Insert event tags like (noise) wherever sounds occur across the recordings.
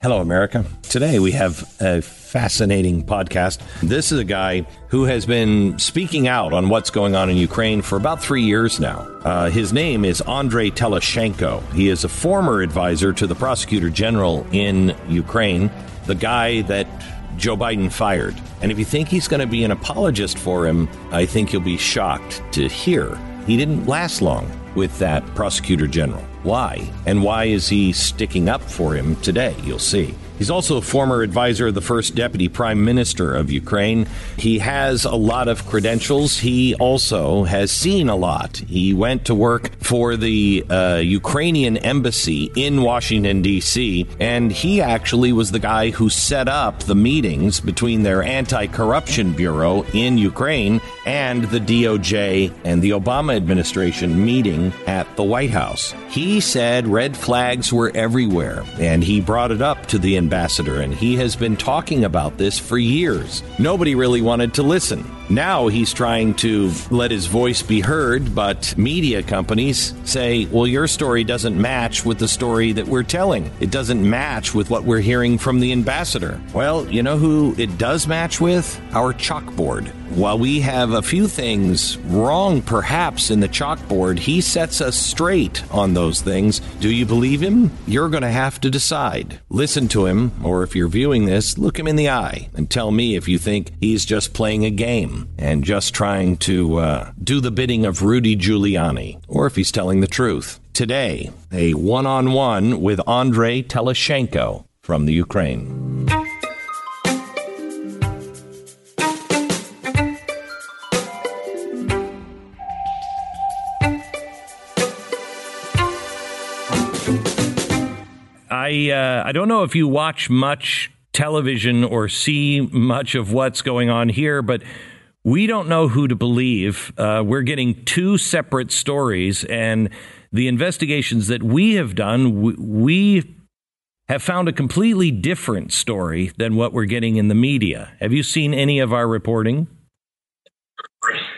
Hello, America. Today we have a fascinating podcast. This is a guy who has been speaking out on what's going on in Ukraine for about three years now. Uh, his name is Andrii Telizhenko. He is a former advisor to the prosecutor general in Ukraine, the guy that Joe Biden fired. And if you think he's going to be an apologist for him, I think you'll be shocked to hear he didn't last long with that prosecutor general. Why? And why is he sticking up for him today? You'll see. He's also a former advisor of the first deputy prime minister of Ukraine. He has a lot of credentials. He also has seen a lot. He went to work for the uh, Ukrainian embassy in Washington, D.C., and he actually was the guy who set up the meetings between their anti corruption bureau in Ukraine and the DOJ and the Obama administration meeting at the White House. He said red flags were everywhere, and he brought it up to the ambassador, and he has been talking about this for years. Nobody really wanted to listen. Now he's trying to let his voice be heard, but media companies say, well, your story doesn't match with the story that we're telling. It doesn't match with what we're hearing from the ambassador. Well, you know who it does match with? Our chalkboard. While we have a few things wrong, perhaps, in the chalkboard, he sets us straight on those things. Do you believe him? You're going to have to decide. Listen to him, or if you're viewing this, look him in the eye and tell me if you think he's just playing a game and just trying to uh, do the bidding of Rudy Giuliani, or if he's telling the truth. Today, a one on one with Andrii Telizhenko from the Ukraine. I uh, I don't know if you watch much television or see much of what's going on here, but we don't know who to believe. Uh, we're getting two separate stories, and the investigations that we have done, we, we have found a completely different story than what we're getting in the media. Have you seen any of our reporting?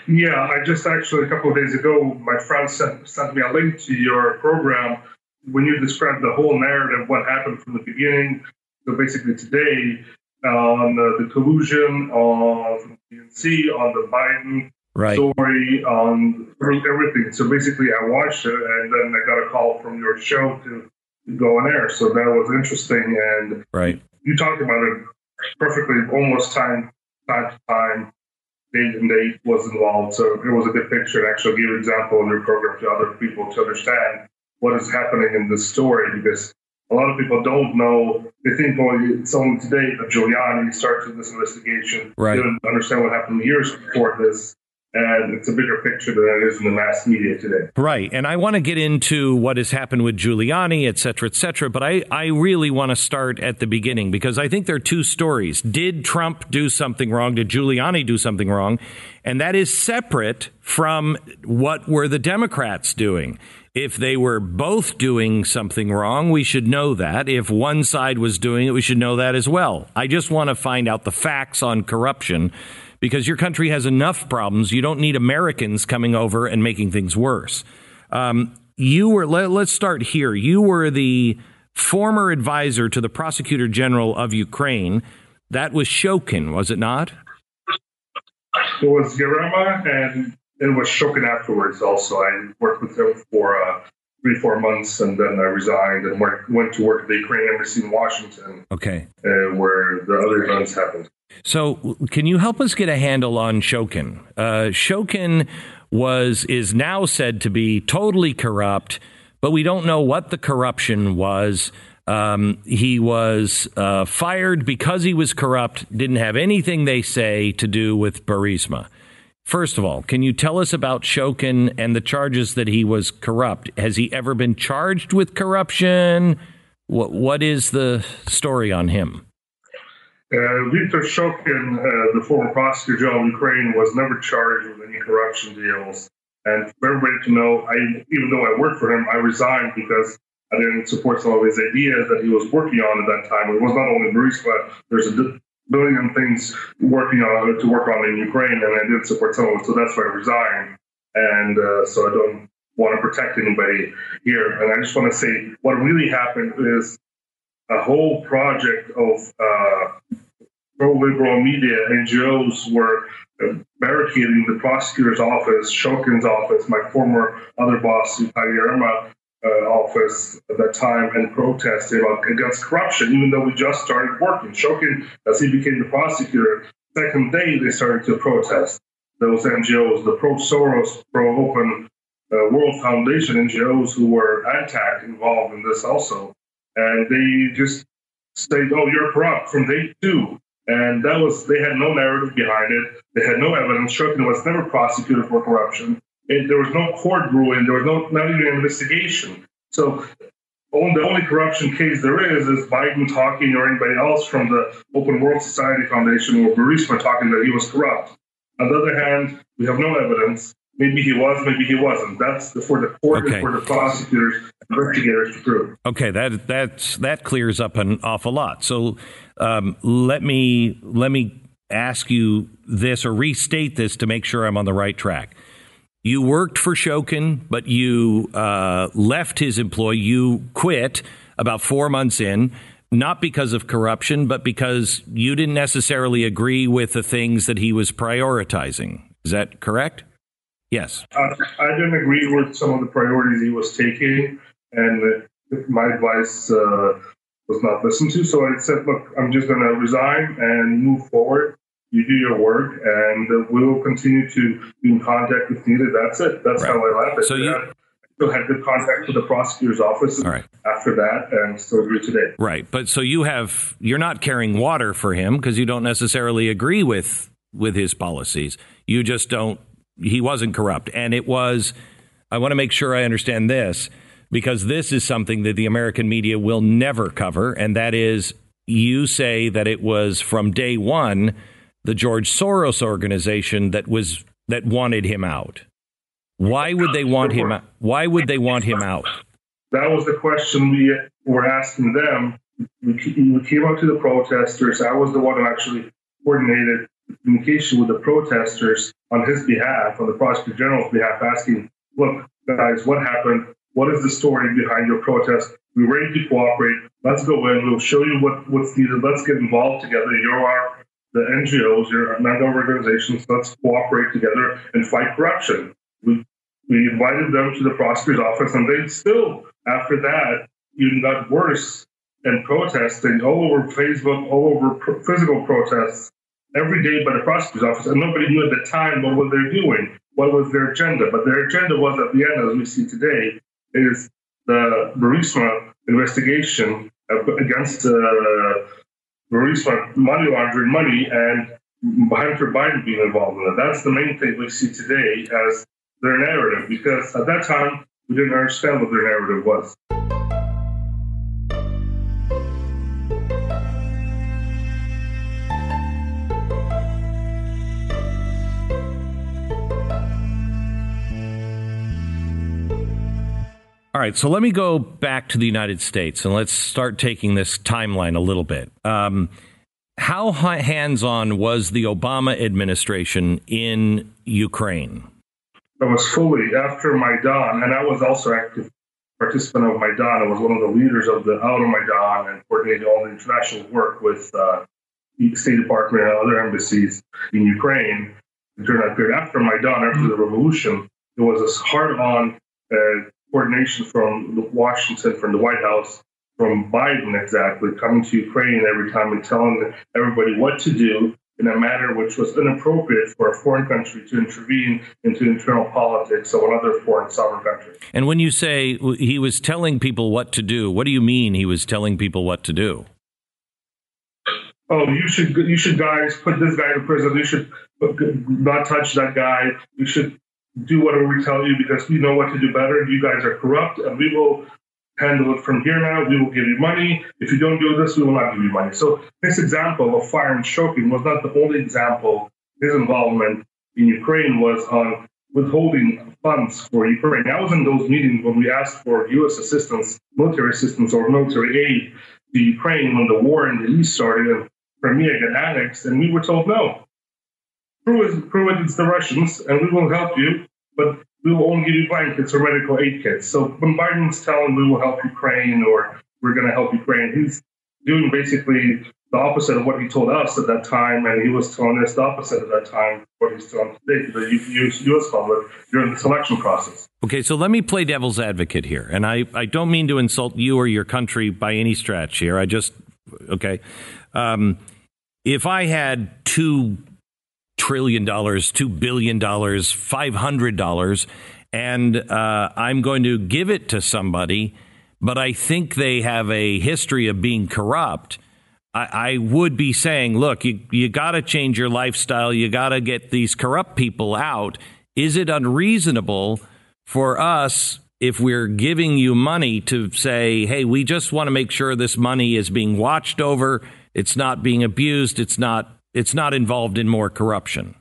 Yeah, I just actually a couple of days ago, my friend sent, sent me a link to your program when you described the whole narrative, what happened from the beginning, so basically today on the, the collusion on DNC, on the Biden right. story, on everything. So basically, I watched it, and then I got a call from your show to, go on air. So that was interesting, and right. you talked about it perfectly, almost time time to time. Date and date was involved, so it was a good picture. And actually, give example in your program to other people to understand what is happening in this story because a lot of people don't know. They think, well, it's only today that Giuliani started this investigation. Right. They didn't understand what happened years before this. And it's a bigger picture than it is in the mass media today. Right. And I want to get into what has happened with Giuliani, et cetera, et cetera. But I, I really want to start at the beginning because I think there are two stories. Did Trump do something wrong? Did Giuliani do something wrong? And that is separate from what were the Democrats doing. If they were both doing something wrong, we should know that. If one side was doing it, we should know that as well. I just want to find out the facts on corruption because your country has enough problems. You don't need Americans coming over and making things worse. Um, you were, let, let's start here. You were the former advisor to the prosecutor general of Ukraine. That was Shokin, was it not? It was Yarema and and was Shokin afterwards. Also, I worked with him for uh, three, four months, and then I resigned and went, went to work at the Ukrainian embassy in Washington. Okay, uh, where the other events happened. So, can you help us get a handle on Shokin? Uh, Shokin was is now said to be totally corrupt, but we don't know what the corruption was. Um, he was uh, fired because he was corrupt. Didn't have anything they say to do with Burisma. First of all, can you tell us about Shokin and the charges that he was corrupt? Has he ever been charged with corruption? What what is the story on him? Uh, Viktor Shokin, uh, the former prosecutor general of Ukraine, was never charged with any corruption deals. And for everybody to know, I even though I worked for him, I resigned because I didn't support some of his ideas that he was working on at that time. It was not only Burisma, there's a billion things working on to work on in Ukraine, and I didn't support some of so that's why I resigned. And uh, so I don't want to protect anybody here. And I just want to say what really happened is a whole project of uh, pro-liberal media NGOs were barricading the prosecutor's office, Shokin's office, my former other boss, Yarema, uh, office at that time and protesting against corruption, even though we just started working. Shokin, as he became the prosecutor, second day they started to protest. Those NGOs, the pro Soros, pro Open uh, World Foundation NGOs who were ANTAC involved in this also. And they just said, oh, you're corrupt from day two. And that was, they had no narrative behind it. They had no evidence. Shokin was never prosecuted for corruption. And there was no court ruling. There was no, not even an investigation. So the only corruption case there is is Biden talking or anybody else from the Open World Society Foundation or Burisma talking that he was corrupt. On the other hand, we have no evidence. Maybe he was, maybe he wasn't. That's for the court okay. and for the prosecutors, investigators to prove. Okay, that that's that clears up an awful lot. So um, let me let me ask you this or restate this to make sure I'm on the right track. You worked for Shokin, but you uh, left his employ. You quit about four months in, not because of corruption, but because you didn't necessarily agree with the things that he was prioritizing. Is that correct? Yes. Uh, I didn't agree with some of the priorities he was taking, and my advice uh, was not listened to. So I said, look, I'm just going to resign and move forward. You do your work, and we will continue to be in contact if needed. That's it. That's right. how I left it. So you. I still had good contact with the prosecutor's office All right. after that and still do today. Right. But so you have you're not carrying water for him because you don't necessarily agree with with his policies. You just don't he wasn't corrupt. And it was, I want to make sure I understand this because this is something that the American media will never cover. And that is, you say that it was from day one the George Soros organization that was that wanted him out. Why would they want him out? Why would they want him out? That was the question we were asking them. We came out to the protesters. I was the one who actually coordinated communication with the protesters on his behalf, on the prosecutor general's behalf, asking, look, guys, what happened? What is the story behind your protest? We're ready to cooperate. Let's go in. We'll show you what, what's needed. Let's get involved together. You are the NGOs, your non-government organizations. Let's cooperate together and fight corruption. We, we invited them to the prosecutor's office, and they still, after that, even got worse and protesting all over Facebook, all over physical protests every day by the prosecutor's office, and nobody knew at the time what were they doing, what was their agenda. But their agenda was at the end, as we see today, is the Burisma investigation against uh, Burisma money laundering money and Hunter Biden being involved in it. That's the main thing we see today as their narrative, because at that time we didn't understand what their narrative was. All right, so let me go back to the United States and let's start taking this timeline a little bit. Um, how hands on was the Obama administration in Ukraine? I was fully after Maidan, and I was also active participant of Maidan. I was one of the leaders of the Euromaidan and coordinated all the international work with uh, the State Department and other embassies in Ukraine during that period. After Maidan, after the revolution, it was a hard on uh, coordination from Washington, from the White House, from Biden exactly, coming to Ukraine every time and telling everybody what to do in a manner which was inappropriate for a foreign country to intervene into internal politics of another foreign sovereign country. And when you say he was telling people what to do, what do you mean he was telling people what to do? Oh, you should you should guys put this guy in prison. You should not touch that guy. You should do whatever we tell you because we know what to do better. You guys are corrupt, and we will handle it from here now. We will give you money. If you don't do this, we will not give you money. So this example of firing Shokin was not the only example. His involvement in Ukraine was on withholding funds for Ukraine. I was in those meetings when we asked for U.S. assistance, military assistance, or military aid to Ukraine when the war in the east started and Crimea got annexed, and we were told no prove it, prove it it's the Russians, and we will help you, but we will only give you blankets or medical aid kits. So when Biden's telling we will help Ukraine or we're going to help Ukraine, he's doing basically the opposite of what he told us at that time, and he was telling us the opposite at that time, what he's telling today to the U.S. public during the selection process. Okay, so let me play devil's advocate here, and I, I don't mean to insult you or your country by any stretch here. I just okay, um, if I had two trillion dollars, two billion dollars, five hundred dollars, and uh, I'm going to give it to somebody, but I think they have a history of being corrupt I, I would be saying, look, you, you got to change your lifestyle. You got to get these corrupt people out. Is it unreasonable for us, if we're giving you money, to say, hey, we just want to make sure this money is being watched over, it's not being abused, it's not, it's not involved in more corruption?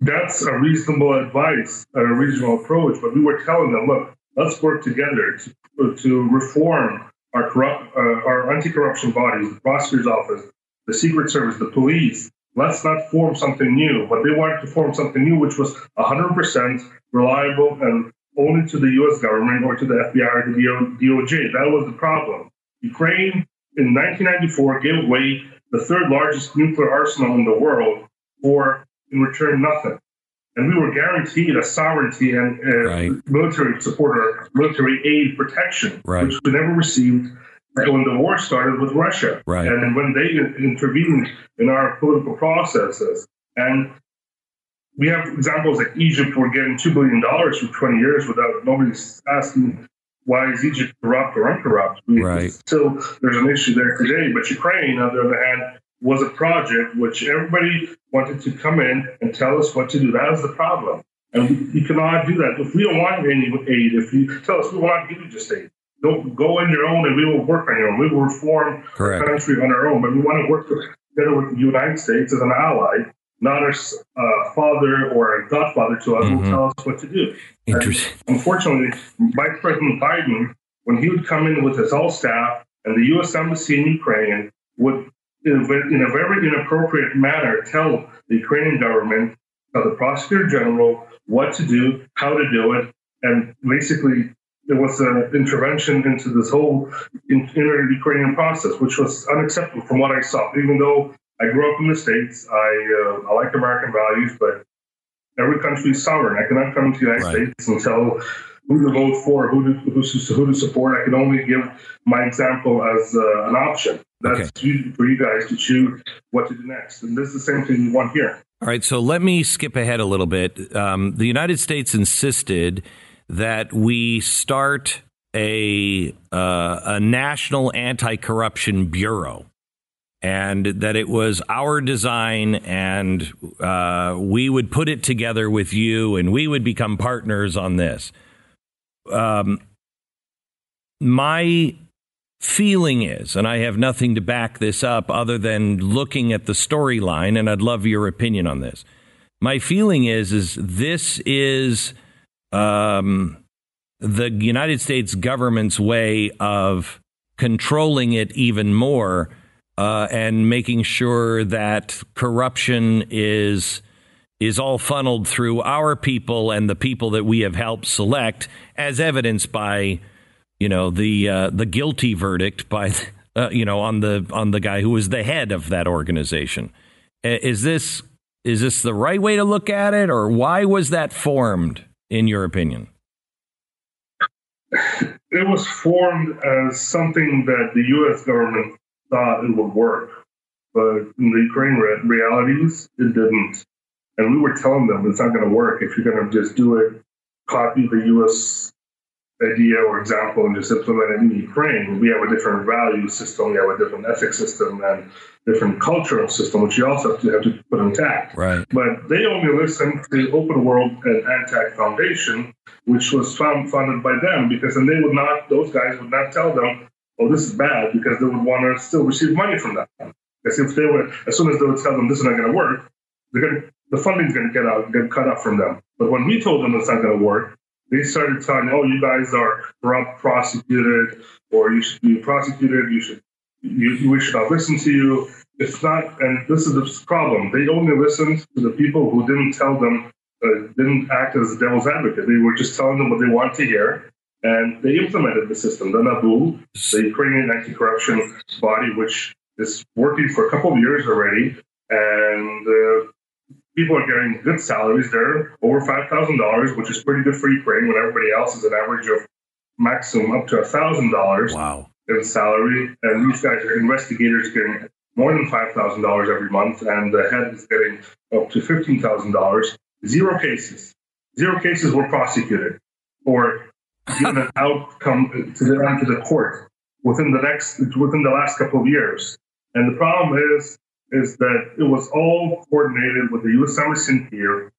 That's a reasonable advice, a reasonable approach. But we were telling them, look, let's work together to, to reform our corrupt, uh, our anti-corruption bodies, the prosecutor's office, the Secret Service, the police. Let's not form something new. But they wanted to form something new, which was 100% reliable and only to the U.S. government or to the FBI or the DOJ. That was the problem. Ukraine in 1994 gave away the third largest nuclear arsenal in the world for, in return, nothing and we were guaranteed a sovereignty and uh, right. military support or military aid protection, right. which we never received when the war started with Russia, right. and when they intervened in our political processes. And we have examples like Egypt, we're getting $2 billion for 20 years without nobody's asking why is Egypt corrupt or uncorrupt. We, right. Still, there's an issue there today. But Ukraine, on the other hand, was a project which everybody wanted to come in and tell us what to do. That is the problem. And you cannot do that. If we don't want any aid, if you tell us we will not give you just aid, don't go on your own and we will work on your own. We will reform Correct. the country on our own. But we want to work together with the United States as an ally, not a uh, father or a godfather to us mm-hmm. who tell us what to do. Interesting. And unfortunately, Vice President Biden, when he would come in with his whole staff and the U.S. Embassy in Ukraine would in a, in a very inappropriate manner tell the Ukrainian government, tell the prosecutor general what to do, how to do it, and basically there was an intervention into this whole inner Ukrainian process, which was unacceptable from what I saw. Even though I grew up in the states, I uh, I like American values, but every country is sovereign. I cannot come to the United right. States and tell who to vote for, who to, who to, who to support. I can only give my example as uh, an option. That's okay. for you guys to choose what to do next. And this is the same thing you want here. All right, so let me skip ahead a little bit. Um, the United States insisted that we start a uh, a national anti-corruption bureau, and that it was our design, and uh, we would put it together with you, and we would become partners on this. Um, my feeling is, and I have nothing to back this up other than looking at the storyline, and I'd love your opinion on this. My feeling is, is this is um, the United States government's way of controlling it even more uh, and making sure that corruption is is all funneled through our people and the people that we have helped select, as evidenced by you know the uh, the guilty verdict by (laughs) uh, you know on the on the guy who was the head of that organization. Is this is this the right way to look at it, or why was that formed, in your opinion? It was formed as something that the U.S. government thought it would work, but in the Ukraine re- realities, it didn't. And we were telling them it's not going to work if you're going to just do it, copy the U.S idea or example and just implement it in Ukraine, we have a different value system, we have a different ethics system and different cultural system, which you also have to, have to put intact. Right. But they only listen to Open World and Antac Foundation, which was found, funded by them, because then they would not, those guys would not tell them, oh, this is bad, because they would want to still receive money from them. Because if they were, as soon as they would tell them this is not going to work, they're going to, the funding's going to get out, get cut off from them. But when we told them it's not going to work, they started telling, oh, you guys are corrupt, prosecuted, or you should be prosecuted. You should, you, we should not listen to you. It's not, and this is the problem. They only listened to the people who didn't tell them, uh, didn't act as the devil's advocate. They were just telling them what they want to hear. And they implemented the system. The NABU, the Ukrainian anti-corruption body, which is working for a couple of years already, and uh, people are getting good salaries there, over five thousand dollars, which is pretty good for Ukraine when everybody else is an average of maximum up to a thousand dollars. Wow. In salary, and these guys are investigators getting more than five thousand dollars every month, and the head is getting up to fifteen thousand dollars. Zero cases. Zero cases were prosecuted or given an outcome to the to the court within the next within the last couple of years. And the problem is is that it was all coordinated with the U.S. Embassy here,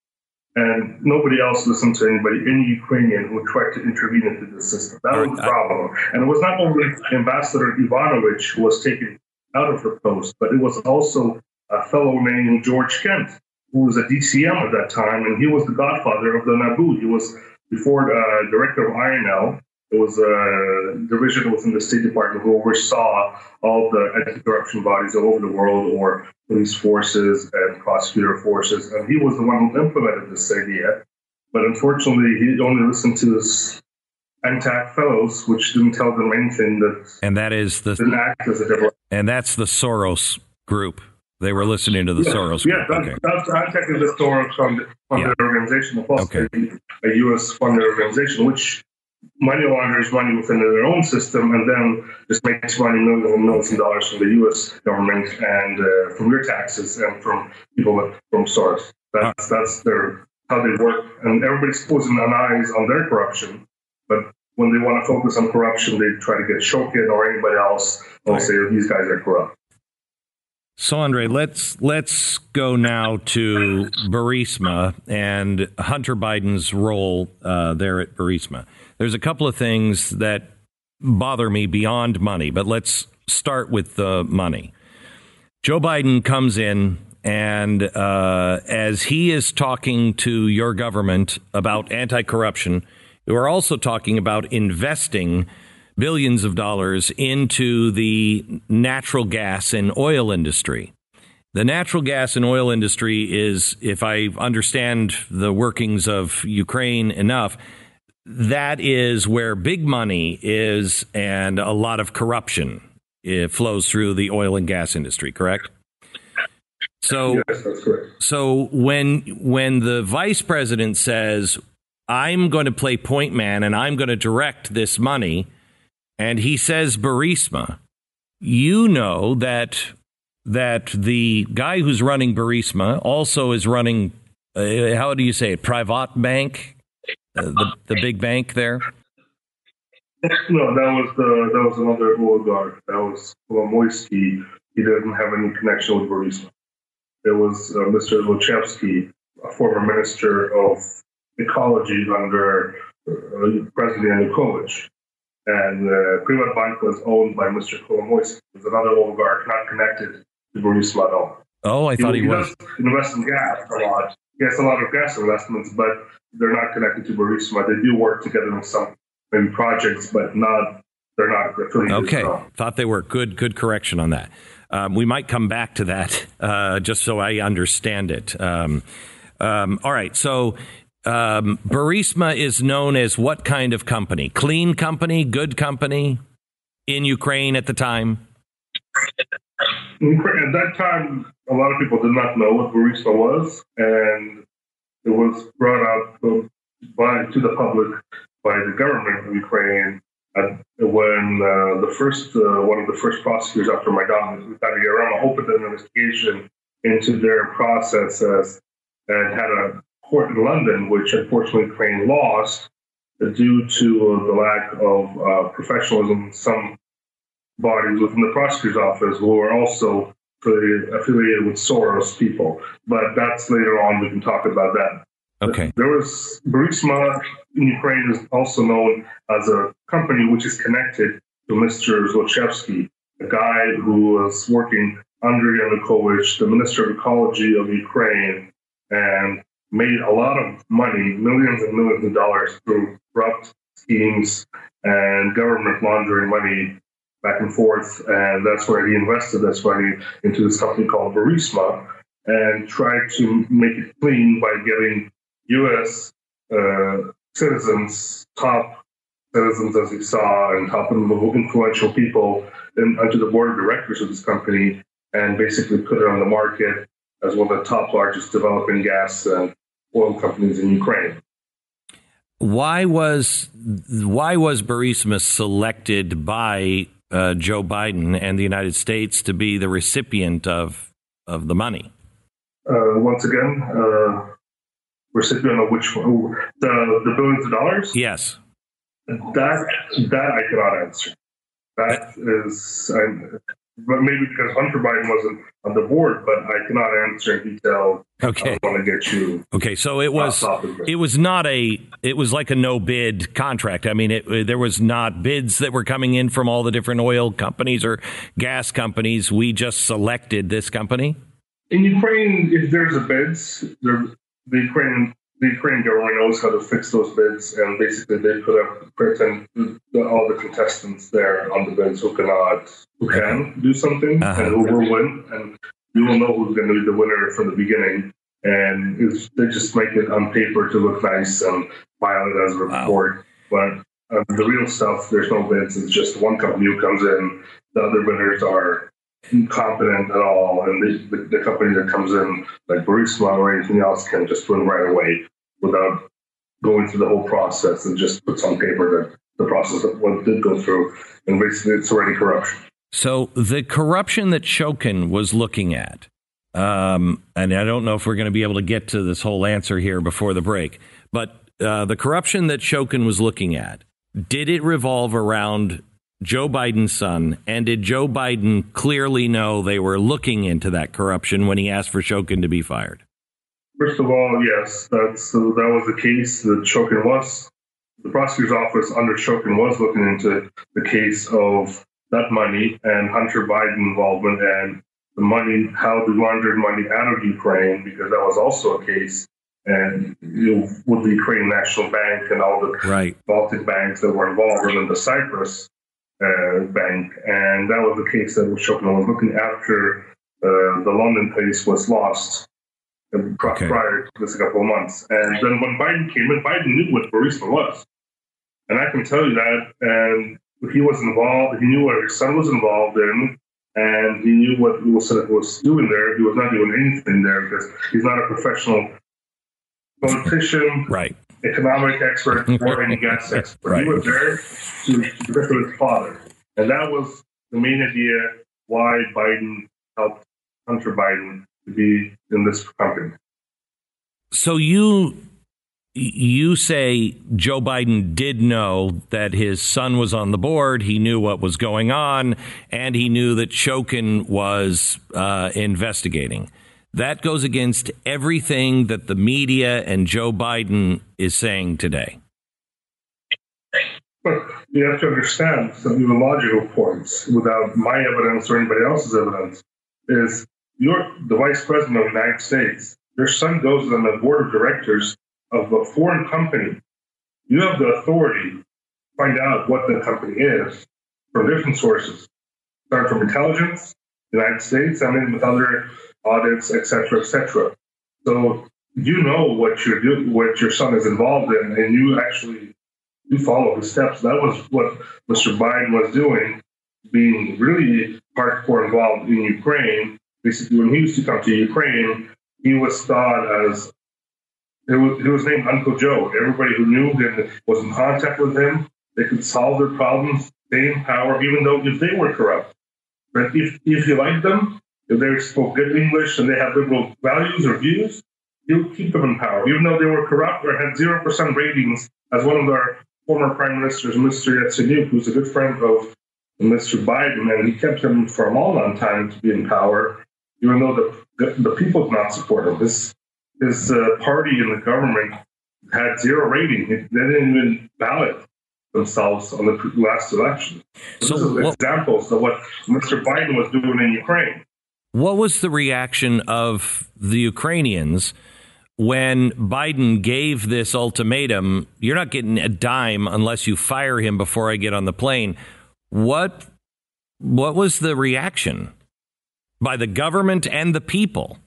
and nobody else listened to anybody, any Ukrainian who tried to intervene into the system. That was the problem. And it was not only Ambassador Yovanovitch who was taken out of her post, but it was also a fellow named George Kent, who was a DCM at that time, and he was the godfather of the NABU. He was before uh, director of INL. It was a division within the State Department who oversaw all the anti-corruption bodies all over the world, or police forces and prosecutor forces, and he was the one who implemented this idea. But unfortunately, he only listened to his ANTAC fellows, which didn't tell them anything that and that is the didn't act as a and that's the Soros group. They were listening to the yeah, Soros. Yeah, that's, okay. that's ANTAC is a Soros funded, funded yeah. organization, plus okay. a, U.S. funded organization, which money launders money within their own system and then just makes money millions and millions of dollars from the U.S. government and uh, from your taxes and from people from Soros. That's that's their how they work, and everybody's closing an eyes on their corruption, but when they want to focus on corruption, they try to get Shokin or anybody else. Right. say these guys are corrupt. So Andre, let's let's go now to Burisma and Hunter Biden's role uh, there at Burisma. There's a couple of things that bother me beyond money, but let's start with the money. Joe Biden comes in, and uh, as he is talking to your government about anti-corruption, are also talking about investing billions of dollars into the natural gas and oil industry. The natural gas and oil industry is, if I understand the workings of Ukraine enough, that is where big money is and a lot of corruption it flows through the oil and gas industry, correct? So, yes, so when when the vice president says, "I'm going to play point man and I'm going to direct this money," and he says Burisma, you know that that the guy who's running Burisma also is running. Uh, how do you say it? Private bank, uh, the the big bank there. No, that was the that was another oligarch. That was Kolomoisky. He didn't have any connection with Burisma. It was uh, Mr. Zlochevsky, a former minister of ecology under uh, President Yanukovych. And uh, Privat Bank was owned by Mr. Kolomoisky, who's another oligarch not connected to Burisma at. Oh, I thought he, he was. invest in gas a lot. He has a lot of gas investments, but they're not connected to Burisma. They do work together on some maybe projects, but not. They're not affiliated. Okay, thought they were. Good, good correction on that. Um, we might come back to that uh, just so I understand it. Um, um, all right, so um, Burisma is known as what kind of company? Clean company, good company in Ukraine at the time? At that time, a lot of people did not know what Burisma was, and it was brought out by to the public by the government of Ukraine when uh, the first uh, one of the first prosecutors after Maidan, Vitaly Yarema, opened an investigation into their processes and had a court in London, which unfortunately Ukraine lost due to the lack of uh, professionalism in some bodies within the prosecutor's office who are also affiliated with Soros people. But that's later on. We can talk about that. Okay. There was Burisma in Ukraine is also known as a company which is connected to Mr. Zlochevsky, a guy who was working under Yanukovych, the Minister of Ecology of Ukraine, and made a lot of money, millions and millions of dollars through corrupt schemes and government laundering money back and forth. And that's where he invested this money into this company called Burisma and tried to make it clean by getting U.S. Uh, citizens, top citizens as he saw and move influential people in, onto the board of directors of this company and basically put it on the market as one of the top largest developing gas and oil companies in Ukraine. Why was why was Burisma selected by uh, Joe Biden and the United States to be the recipient of of the money? Uh, once again, uh, recipient of which one? the the billions of dollars? Yes. That that I cannot answer. That is, I, but maybe because Hunter Biden wasn't on the board, but I cannot answer in detail. Okay, I want to get you. Okay, so it was it was not a it was like a no bid contract. I mean, it, there was not bids that were coming in from all the different oil companies or gas companies. We just selected this company. In Ukraine, if there's a bids, the Ukrainian the Ukrainian government knows how to fix those bids, and basically they put up pretend all the contestants there on the bids who cannot, who can do something, uh-huh. and who will win, and you will know who's going to be the winner from the beginning. And they just make it on paper to look nice and file it as a report. Wow. But um, the real stuff, there's no bids. It's just one company who comes in. The other winners are incompetent at all, and the, the, the company that comes in, like Burisma or anything else, can just win right away without going through the whole process and just puts on paper that the process that what did go through, and basically it's already corruption. So the corruption that Shokin was looking at, um, and I don't know if we're going to be able to get to this whole answer here before the break, but uh, the corruption that Shokin was looking at, did it revolve around Joe Biden's son? And did Joe Biden clearly know they were looking into that corruption when he asked for Shokin to be fired? First of all, yes, that's, that was the case that Shokin was. The prosecutor's office under Shokin was looking into the case of that money and Hunter Biden involvement and the money, how they laundered money out of Ukraine, because that was also a case. And you know, with the Ukrainian National Bank and all the right. Baltic banks that were involved, and then the Cyprus uh, Uh, bank. And that was the case that Shokin was looking after uh, the London case was lost uh, okay. prior to this a couple of months. And then when Biden came in, Biden knew what Burisma was. And I can tell you that. And he was involved, he knew what his son was involved in, and he knew what Wilson was doing there. He was not doing anything there because he's not a professional politician, right? Economic expert (laughs) or any gas expert. Right. He was there to, to his father. And that was the main idea why Biden helped Hunter Biden to be in this company. So you you say Joe Biden did know that his son was on the board. He knew what was going on, and he knew that Shokin was uh, investigating. That goes against everything that the media and Joe Biden is saying today. But you have to understand some even logical points without my evidence or anybody else's evidence is you're the vice president of the United States. Your son goes on the board of directors of a foreign company. You have the authority to find out what the company is from different sources, start from intelligence, United States, and then with other audits, etc., etc. So you know what your what your son is involved in, and you actually you follow his steps. That was what Mr. Biden was doing, being really hardcore involved in Ukraine basically when he used to come to Ukraine, he was thought as it was, he was named Uncle Joe. Everybody who knew him was in contact with him. They could solve their problems, in power, even though if they were corrupt. But if if you like them, if they spoke good English and they had liberal values or views, you keep them in power, even though they were corrupt or had zero percent ratings. As one of our former prime ministers, Mr. Yatsenyuk, who's a good friend of Mr. Biden, and he kept him for a long, time to be in power even though the, the, the people did not support him. His, his uh, party and the government had zero rating. They didn't even ballot themselves on the last election. So, this is examples of what Mr. Biden was doing in Ukraine. What was the reaction of the Ukrainians when Biden gave this ultimatum? You're not getting a dime unless you fire him before I get on the plane. What what was the reaction? by the government and the people?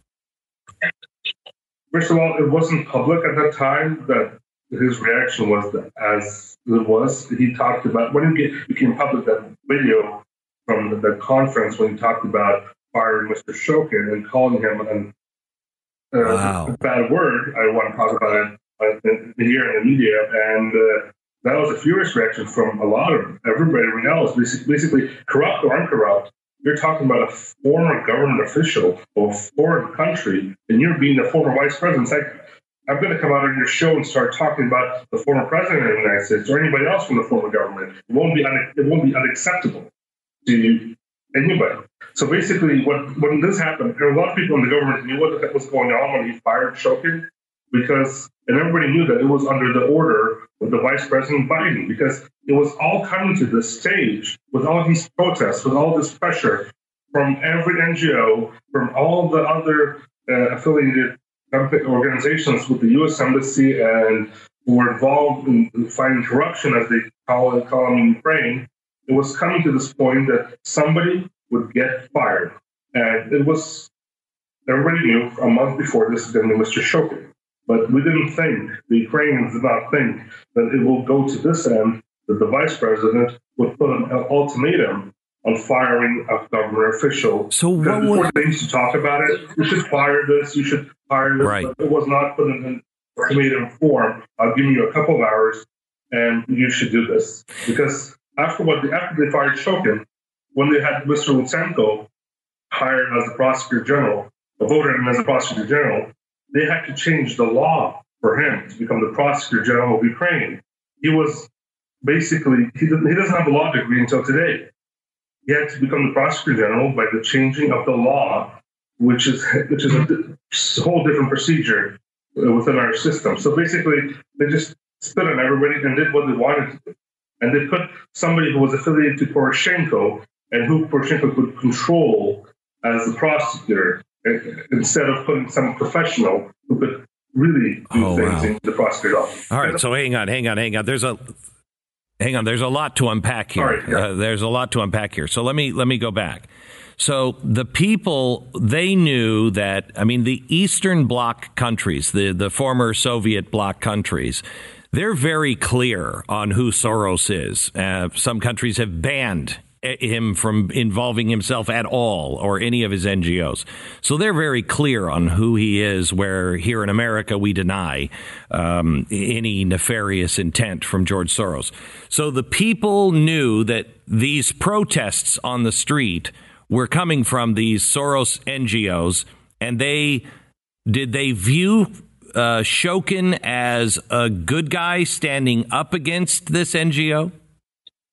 First of all, it wasn't public at that time that his reaction was as it was. He talked about when it became public that video from the, the conference when he talked about firing Mr. Shokin and calling him an, uh, wow. a bad word. I want to talk about it uh, here in the media, and uh, that was a furious reaction from a lot of everybody else. Basically, basically corrupt or uncorrupt. You're talking about a former government official of a foreign country, and you're being a former vice president. It's like I'm going to come out on your show and start talking about the former president of the United States or anybody else from the former government. It won't be un- it won't be unacceptable to anybody. So basically, what when this happened, there were a lot of people in the government knew what was going on when he fired Shokin because and everybody knew that it was under the order of the Vice President Biden because it was all coming to this stage with all these protests, with all this pressure from every NGO, from all the other uh, affiliated organizations with the U.S. Embassy and who were involved in, in fighting corruption, as they call it, call in Ukraine, it was coming to this point that somebody would get fired. And it was, everybody knew a month before this is going to be Mr. Shokin. But we didn't think, the Ukrainians did not think that it will go to this end, that the vice president would put an ultimatum on firing a government official. So what was... they used to talk about it, you should fire this, you should fire this. Right. It was not put in ultimatum form. I'll give you a couple of hours and you should do this. Because after what after they fired Shokin, when they had Mr. Lutsenko hired as the prosecutor general, voted him as the prosecutor general, they had to change the law for him to become the prosecutor general of Ukraine. He was basically he he doesn't have a law degree until today. He had to become the prosecutor general by the changing of the law, which is which is a whole different procedure uh, within our system. So basically, they just spit on everybody and did what they wanted to do. And they put somebody who was affiliated to Poroshenko and who Poroshenko could control as the prosecutor uh, instead of putting some professional who could really do oh, things wow. in the prosecutor's office. All right, so hang on, hang on, hang on. There's a hang on. There's a lot to unpack here. Right, yeah. uh, there's a lot to unpack here. So let me let me go back. So the people they knew that I mean the Eastern Bloc countries, the the former Soviet bloc countries, they're very clear on who Soros is. Uh, some countries have banned him from involving himself at all or any of his NGOs. So they're very clear on who he is, where here in America we deny um, any nefarious intent from George Soros. So the people knew that these protests on the street were coming from these Soros NGOs, and they did they view uh, Shokin as a good guy standing up against this NGO?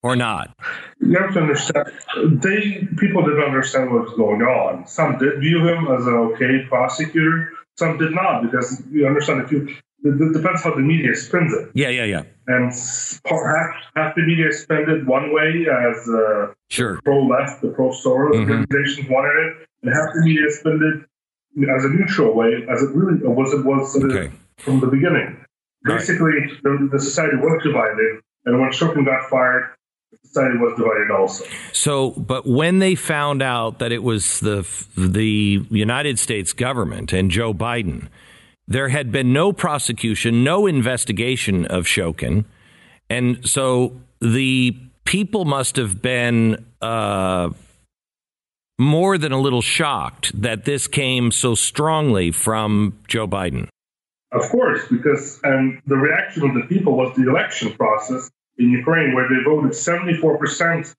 Or not? You have to understand. They people didn't understand what was going on. Some did view him as an okay prosecutor. Some did not because you understand if you. It depends how the media spins it. Yeah, yeah, yeah. And half, half the media spend it one way as uh, sure pro left, the pro Soros mm-hmm. organizations wanted it, and half the media spend it as a neutral way, as it really was it was okay. from the beginning. Basically, right. the, the society was divided, and when Shokin got fired, society was divided also. So, but when they found out that it was the the United States government and Joe Biden, there had been no prosecution, no investigation of Shokin, and so the people must have been uh, more than a little shocked that this came so strongly from Joe Biden. Of course, because and the reaction of the people was the election process in Ukraine, where they voted 74%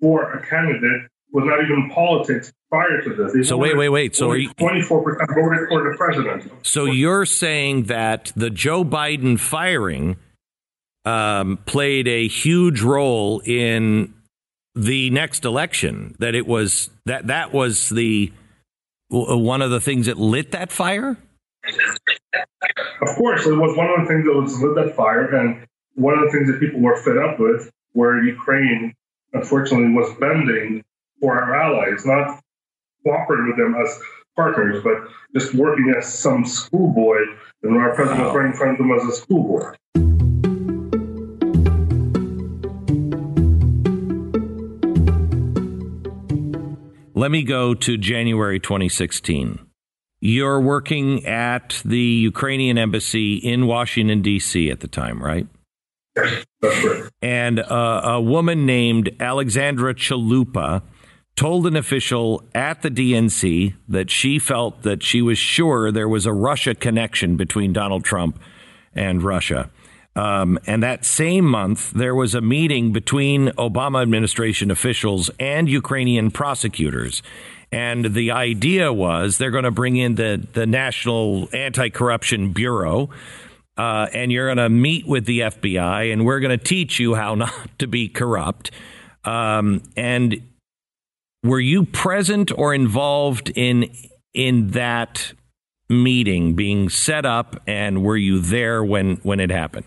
for a candidate was not even politics prior to this. They so wait, wait, wait. So you, 24% voted for the president. So you're saying that the Joe Biden firing um, played a huge role in the next election? That it was that that was the one of the things that lit that fire. Of course, it was one of the things that was lit that fire, and one of the things that people were fed up with, where Ukraine unfortunately was bending for our allies, not cooperating with them as partners, but just working as some schoolboy, and our president was right in front of them as a schoolboy. Let me go to January 2016. You're working at the Ukrainian embassy in Washington, D.C. at the time, right? And uh, a woman named Alexandra Chalupa told an official at the DNC that she felt that she was sure there was a Russia connection between Donald Trump and Russia. Um, and that same month, there was a meeting between Obama administration officials and Ukrainian prosecutors. And the idea was they're going to bring in the, the National Anti Corruption Bureau, uh, and you're going to meet with the FBI, and we're going to teach you how (laughs) not to be corrupt. Um, and were you present or involved in in that meeting being set up, and were you there when when it happened?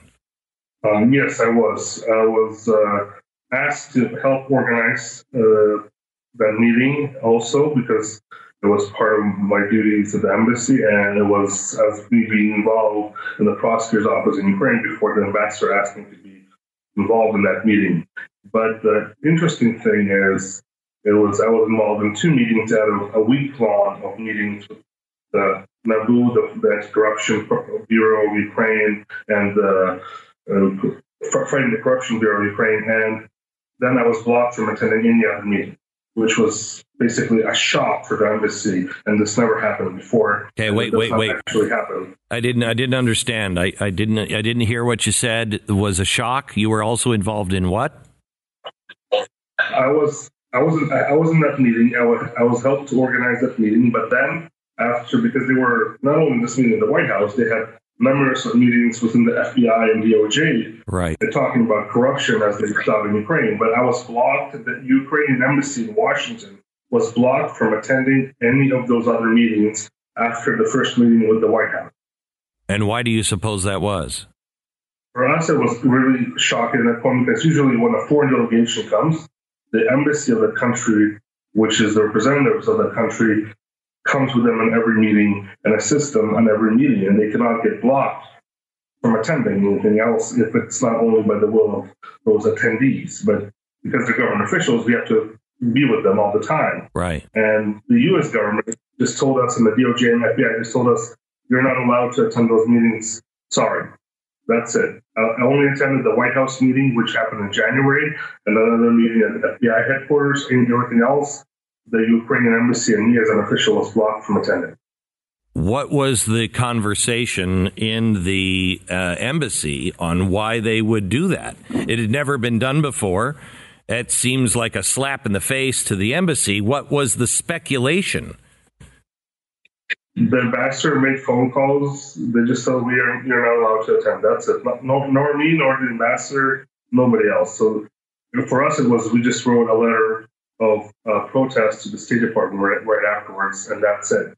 Um, yes, I was. I was uh, asked to help organize uh, that meeting also because it was part of my duties at the embassy, and it was as me being involved in the prosecutor's office in Ukraine before the ambassador asked me to be involved in that meeting. But the interesting thing is, it was I was involved in two meetings out of a week long of meetings with the NABU, the, the Anti-Corruption Bureau of Ukraine, and the uh, fighting the Corruption Bureau of Ukraine. And then I was blocked from attending any other meeting which was basically a shock for the embassy, and this never happened before. Okay, wait, wait, wait. Actually happened. I didn't. I didn't understand. I, I didn't. I didn't hear what you said. It was a shock. You were also involved in what? I was. I wasn't. I was in that meeting. I was. I was helped to organize that meeting, but then after, because they were not only this meeting in the White House, they had numerous meetings within the FBI and DOJ. Right. They're talking about corruption as they saw in Ukraine. But I was blocked. The Ukrainian embassy in Washington was blocked from attending any of those other meetings after the first meeting with the White House. And why do you suppose that was? For us, it was really shocking at that point because usually when a foreign delegation comes, the embassy of the country, which is the representatives of the country, comes with them in every meeting and assists them on every meeting, and they cannot get blocked from attending anything else if it's not only by the will of those attendees, but because they're government officials, we have to be with them all the time. Right. And the U.S. government just told us, and the DOJ and FBI just told us, you're not allowed to attend those meetings. Sorry. That's it. I only attended the White House meeting, which happened in January, and another meeting at the FBI headquarters, and everything else the Ukrainian embassy and me as an official was blocked from attending. What was the conversation in the uh, embassy on why they would do that? It had never been done before. It seems like a slap in the face to the embassy. What was the speculation? The ambassador made phone calls. They just said we are you're not allowed to attend. That's it. Not, no, nor me, nor the ambassador, nobody else. So for us, it was we just wrote a letter of uh, protest to the State Department right, right afterwards, and that's it.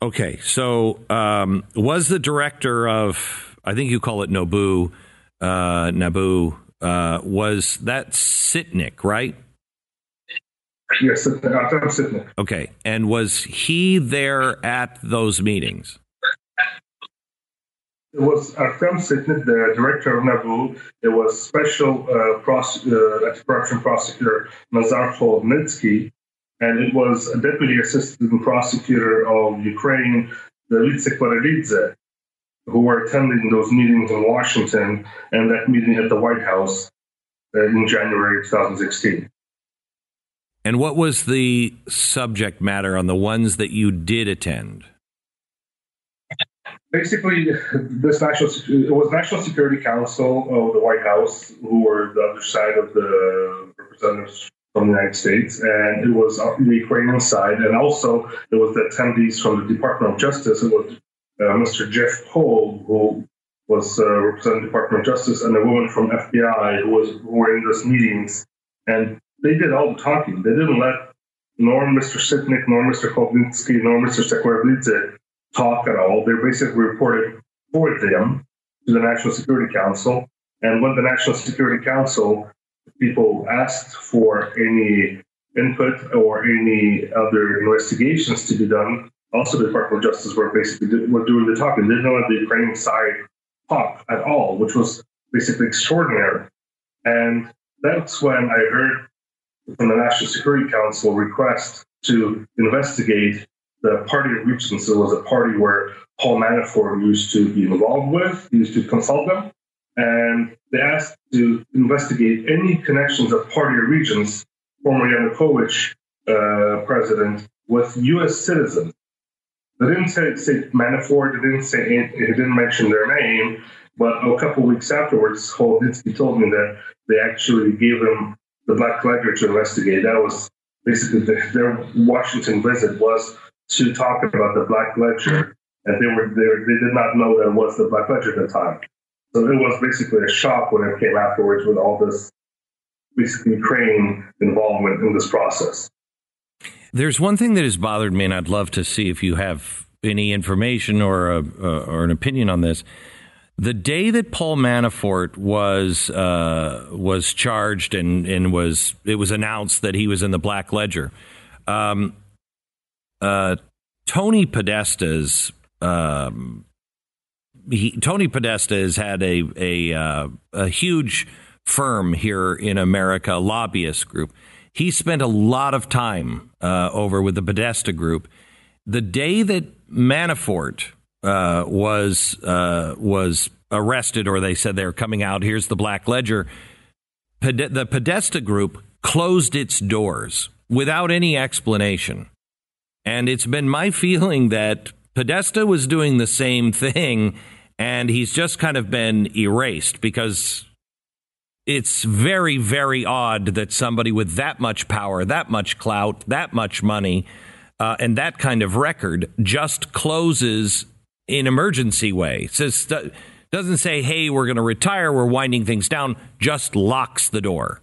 Okay, so um, was the director of I think you call it Nobu, uh, Nabu, uh, was that Sitnik, right? Yes, Sitnik. Okay, and was he there at those meetings? It was Artem Sitnik, the director of NABU. It was special uh, uh, anti-corruption prosecutor Nazar Holodnitsky, and it was a deputy assistant prosecutor of Ukraine, the Litsa Kvarilidze, who were attending those meetings in Washington and that meeting at the White House uh, in January 2016. And what was the subject matter on the ones that you did attend? Basically, this national it was National Security Council of the White House who were the other side of the representatives from the United States, and it was the Ukrainian side, and also there was the attendees from the Department of Justice. It was uh, Mr. Jeff Paul, who was uh, representing the Department of Justice, and a woman from FBI who was who were in those meetings, and they did all the talking. They didn't let nor Mr. Sitnik, nor Mr. Kovnitsky, nor Mr. Sakvarelidze talk at all. They're basically reported for them to the National Security Council. And when the National Security Council people asked for any input or any other investigations to be done, also the Department of Justice were basically were doing the talking. They didn't let the Ukrainian side talk at all, which was basically extraordinary. And that's when I heard from the National Security Council request to investigate the Party of Regions was a party where Paul Manafort used to be involved with, used to consult them, and they asked to investigate any connections of Party of Regions, former Yanukovych uh, president, with U.S. citizens. They didn't say, say Manafort, they didn't say, they didn't mention their name, but a couple weeks afterwards, Holodnitsky told me that they actually gave him the Black Ledger to investigate. That was basically the, their Washington visit was to talk about the Black Ledger, and they were they, they did not know that it was the Black Ledger at the time. So it was basically a shock when it came afterwards with all this basically Ukraine involvement in this process. There's one thing that has bothered me, and I'd love to see if you have any information or a, uh, or an opinion on this. The day that Paul Manafort was uh, was charged and, and was it was announced that he was in the Black Ledger, um, uh, Tony Podesta's um, he, Tony Podesta has had a a, uh, a huge firm here in America, a lobbyist group. He spent a lot of time uh, over with the Podesta Group. The day that Manafort uh, was uh, was arrested, or they said they were coming out. Here's the Black Ledger. the Podesta Group closed its doors without any explanation, and it's been my feeling that Podesta was doing the same thing, and he's just kind of been erased because it's very, very odd that somebody with that much power, that much clout, that much money, uh, and that kind of record just closes in emergency way. Says doesn't say, "Hey, we're going to retire. We're winding things down." Just locks the door.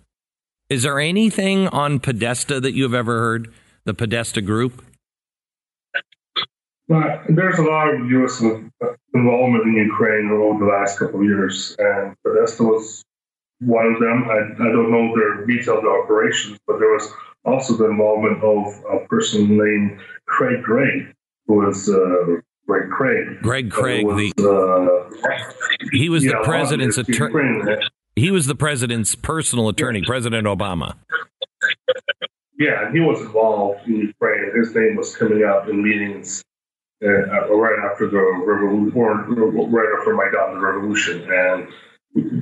Is there anything on Podesta that you've ever heard? The Podesta Group. But there's a lot of U.S. involvement in Ukraine over the last couple of years, and Podesta was one of them. I, I don't know their detailed operations, but there was also the involvement of a person named Craig Gray, who was uh, Greg Craig. Greg Craig, was, the, uh, he was the president's attorney. He was the president's personal attorney, yeah. President Obama. Yeah, he was involved in Ukraine. His name was coming up in meetings uh, right after the revolution, or right after Maidan, the revolution, and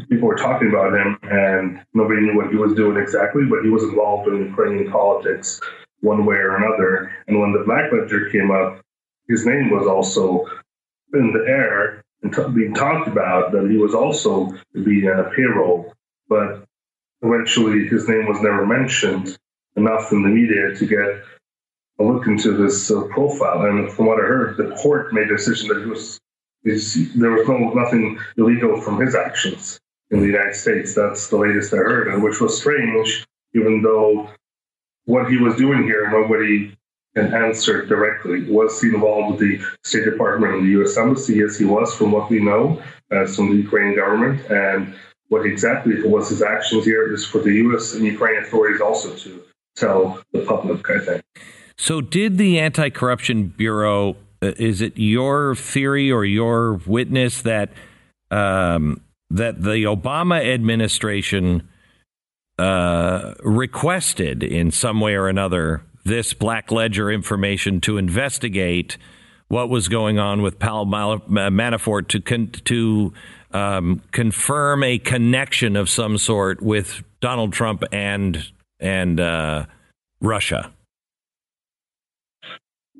people were talking about him, and nobody knew what he was doing exactly, but he was involved in Ukrainian politics one way or another. And when the Black Ledger came up, his name was also in the air and t- being talked about that he was also being on a payroll, but eventually his name was never mentioned enough in the media to get a look into his uh, profile. And from what I heard, the court made a decision that he was there was no nothing illegal from his actions in the United States. That's the latest I heard, and which was strange, even though what he was doing here, nobody can answer directly. Was he involved with the State Department and the U.S. Embassy? Yes, he was, from what we know, as from the Ukrainian government. And what exactly was his actions here is for the U.S. and Ukrainian authorities also to tell the public, I think. So, did the Anti Corruption Bureau uh, is it your theory or your witness that um, that the Obama administration uh, requested in some way or another this Black Ledger information to investigate what was going on with Paul Manafort to con- to um, confirm a connection of some sort with Donald Trump and and uh, Russia.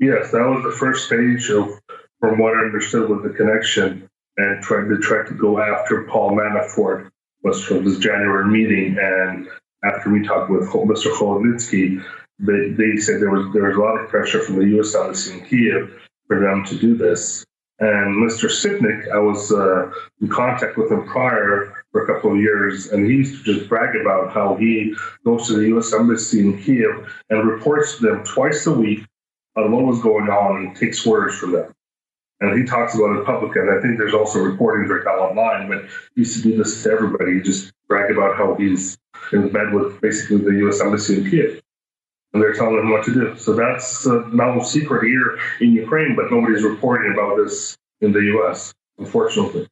Yes, that was the first stage of, from what I understood, with the connection and tried to try to go after Paul Manafort was from this January meeting. And after we talked with Mr. Holodnitsky, they, they said there was there was a lot of pressure from the U.S. embassy in Kiev for them to do this. And Mr. Sitnik, I was uh, in contact with him prior for a couple of years, and he used to just brag about how he goes to the U.S. embassy in Kiev and reports to them twice a week on what was going on and takes orders from them. And he talks about it publicly. And I think there's also recordings right now online, but he used to do this to everybody. He just brag about how he's in bed with basically the U.S. Embassy in Kiev. And they're telling him what to do. So that's uh, now secret here in Ukraine, but nobody's reporting about this in the U.S., unfortunately.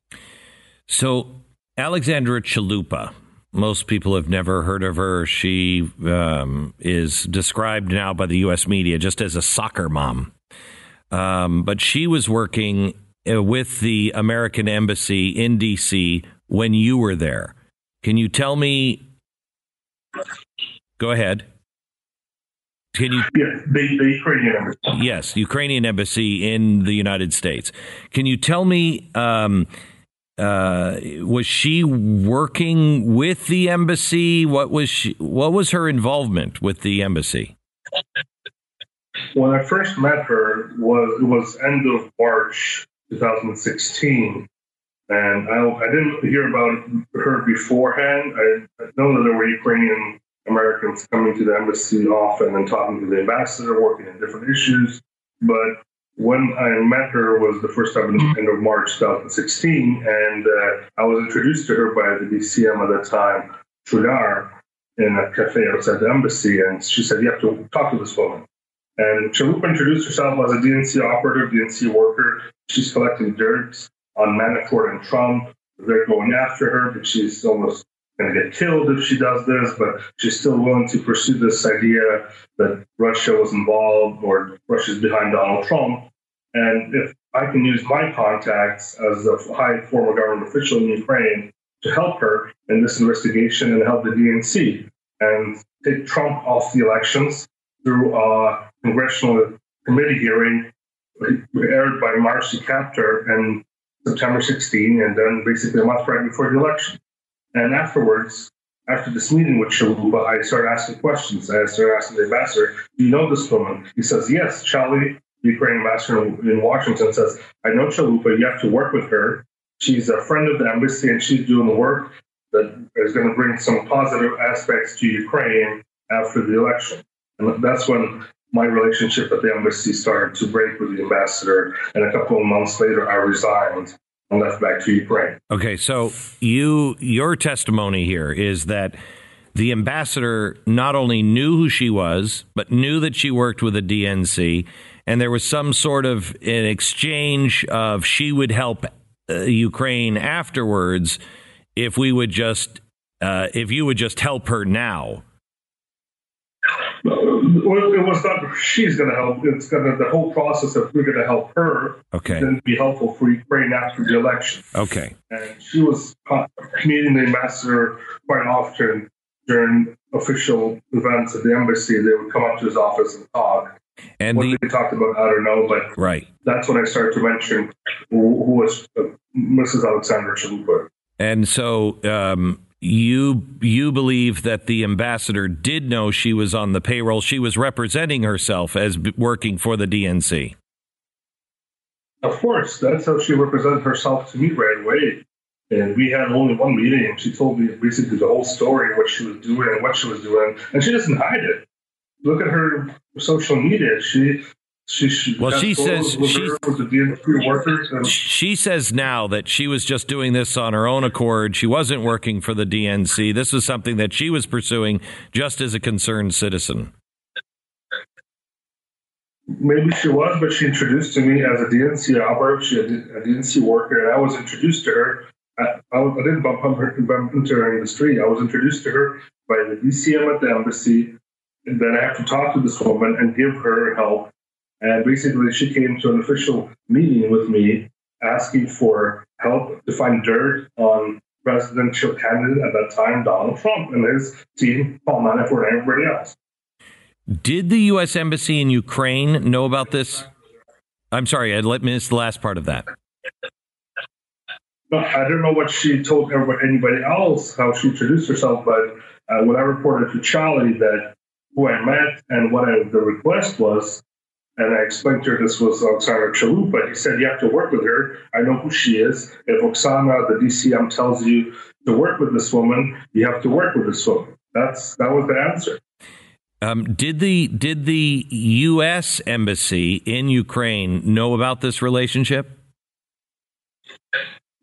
So Alexandra Chalupa, most people have never heard of her. She um, is described now by the U.S. media just as a soccer mom. um, but she was working uh, with the American Embassy in D.C. when you were there. Can you tell me? Go ahead. Can you? Yes, the, the Ukrainian embassy. Yes, Ukrainian embassy in the United States. Can you tell me? Um, uh, was she working with the embassy? What was she, What was her involvement with the embassy? (laughs) When I first met her, was it was end of March 2016, and I, I didn't hear about her beforehand. I, I know that there were Ukrainian Americans coming to the embassy often and talking to the ambassador, working on different issues. But when I met her was the first time in the end of March 2016, and uh, I was introduced to her by the DCM at the time, Trudar, in a cafe outside the embassy, and she said, "You have to talk to this woman." And Chalupa introduced herself as a DNC operative, DNC worker. She's collecting dirt on Manafort and Trump. They're going after her, but she's almost going to get killed if she does this, but she's still willing to pursue this idea that Russia was involved or Russia's behind Donald Trump. And if I can use my contacts as a high former government official in Ukraine to help her in this investigation and help the DNC and take Trump off the elections through a congressional committee hearing aired by Marcy Kaptur in September 16, and then basically a month right before the election. And afterwards, after this meeting with Chalupa, I started asking questions. I started asking the ambassador, Do you know this woman? He says, Yes, Chaly, the Ukrainian ambassador in Washington, says, I know Chalupa. You have to work with her. She's a friend of the embassy and she's doing the work that is going to bring some positive aspects to Ukraine after the election. And that's when my relationship at the embassy started to break with the ambassador. And a couple of months later, I resigned and left back to Ukraine. Okay, so you your testimony here is that the ambassador not only knew who she was, but knew that she worked with the DNC, and there was some sort of an exchange of she would help uh, Ukraine afterwards if we would just uh, if you would just help her now well, it was not she's going to help. It's going to the whole process of we're going to help her. Okay. Then be helpful for Ukraine after the election. Okay. And she was meeting the ambassador quite often during official events at the embassy. They would come up to his office and talk. And what the, they talked about, I don't know, but right. That's when I started to mention who, who was uh, Mrs. Alexandra Chalupa. And so um, you you believe that the ambassador did know she was on the payroll. She was representing herself as working for the DNC. Of course, that's how she represented herself to me right away. And we had only one meeting, and she told me basically the whole story, what she was doing and what she was doing, and she doesn't hide it. Look at her social media; she she, she well, she says she, and- she says now that she was just doing this on her own accord. She wasn't working for the DNC. This was something that she was pursuing just as a concerned citizen. Maybe she was, but she introduced to me as a DNC operative. She a DNC worker, and I was introduced to her. I, I, I didn't bump, her, bump into her in the street. I was introduced to her by the DCM at the embassy. And then I have to talk to this woman and give her help and basically, she came to an official meeting with me asking for help to find dirt on presidential candidate at that time, Donald Trump, and his team, Paul Manafort, and everybody else. Did the U.S. Embassy in Ukraine know about this? I'm sorry, I let miss the last part of that. No, I don't know what she told anybody else, how she introduced herself, but uh, when I reported to Chaly that who I met and what I, the request was, and I explained to her this was Oksana Chalupa. He said, You have to work with her. I know who she is. If Oksana, the DCM, tells you to work with this woman, you have to work with this woman. That's that was the answer. Um, did the did the U.S. embassy in Ukraine know about this relationship?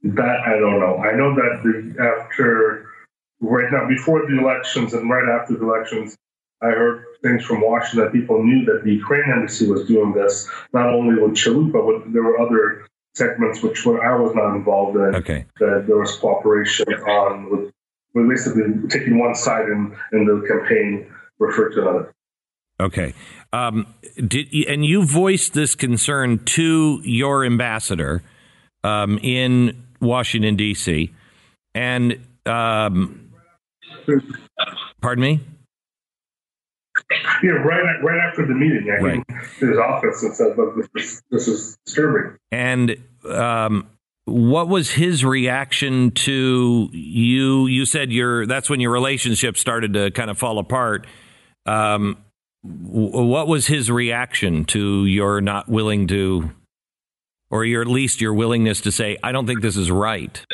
That I don't know. I know that the, after right now, before the elections and right after the elections, I heard things from Washington that people knew that the Ukraine embassy was doing this, not only with Chalupa, but there were other segments which I was not involved in. Okay. That there was cooperation on with, with basically taking one side in, in the campaign referred to another. Okay. Um, did and you voiced this concern to your ambassador um, in Washington D.C. and um, pardon me. Yeah, right. Right after the meeting, I right. came to his office and said, "Look, this, is, this is disturbing." And um, what was his reaction to you? You said your that's when your relationship started to kind of fall apart. Um, what was his reaction to your not willing to, or your at least your willingness to say, "I don't think this is right"?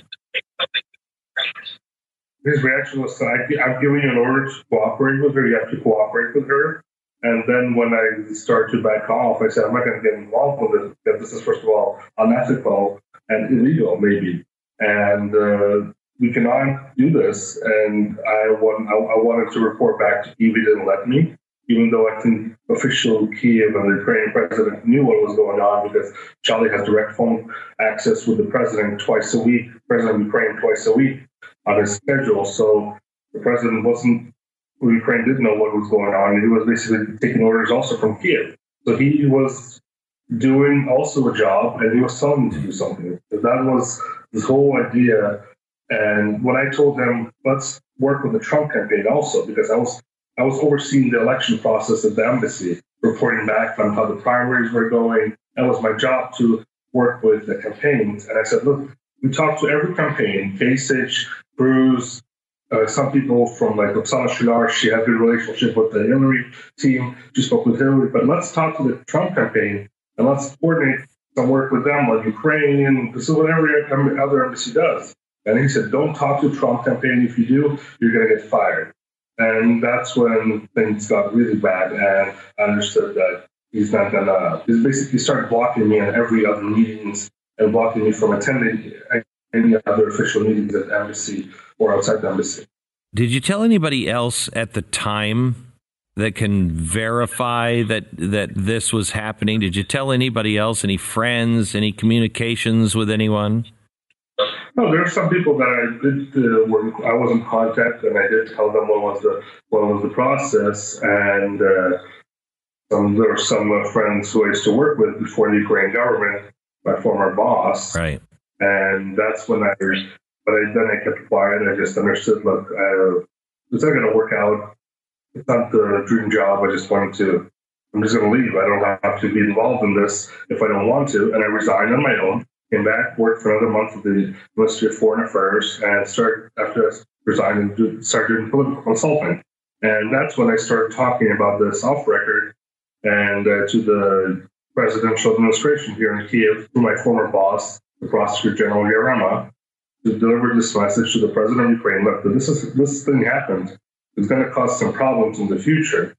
His reaction was, "I'm giving you an order to cooperate with her. You have to cooperate with her." And then when I started to back off, I said, "I'm not going to get involved with this because this is first of all unethical and illegal, maybe." And uh, we cannot do this. And I, want, I, I wanted to report back to Kiev. He didn't let me even though I think official Kiev and the Ukrainian president knew what was going on because Chaly has direct phone access with the president twice a week, president of Ukraine twice a week on his schedule. So the president wasn't, Ukraine didn't know what was going on. He was basically taking orders also from Kiev. So he was doing also a job and he was telling me to do something. So that was this whole idea. And when I told him, let's work with the Trump campaign also, because I was I was overseeing the election process at the embassy, reporting back on how the primaries were going. That was my job to work with the campaigns. And I said, look, we talked to every campaign, Kasich, Cruz, uh, some people from like Oksana Shulyar, she had a good relationship with the Hillary team. She spoke with Hillary, but let's talk to the Trump campaign and let's coordinate some work with them on Ukraine. This is what every other embassy does. And he said, don't talk to Trump campaign. If you do, you're going to get fired. And that's when things got really bad. And I understood that he's not gonna, he's basically started blocking me on every other meetings and blocking me from attending any other official meetings at the embassy or outside the embassy. Did you tell anybody else at the time that can verify that that this was happening? Did you tell anybody else? Any friends? Any communications with anyone? No, there are some people that I did uh, were I was in contact, and I did tell them what was the what was the process, and uh, some there were some uh, friends who I used to work with before the Ukrainian government, my former boss, right, and that's when I. But I, then I kept quiet. I just understood. Look, it's not going to work out. It's not the dream job. I just wanted to. I'm just going to leave. I don't have to be involved in this if I don't want to, and I resigned on my own came back, worked for another month with the Ministry of Foreign Affairs, and started after I resigned, started doing political consulting. And that's when I started talking about this off record and uh, to the presidential administration here in Kiev, to my former boss, the Prosecutor General Yarema, to deliver this message to the president of Ukraine. Look, this is this thing happened. It's going to cause some problems in the future.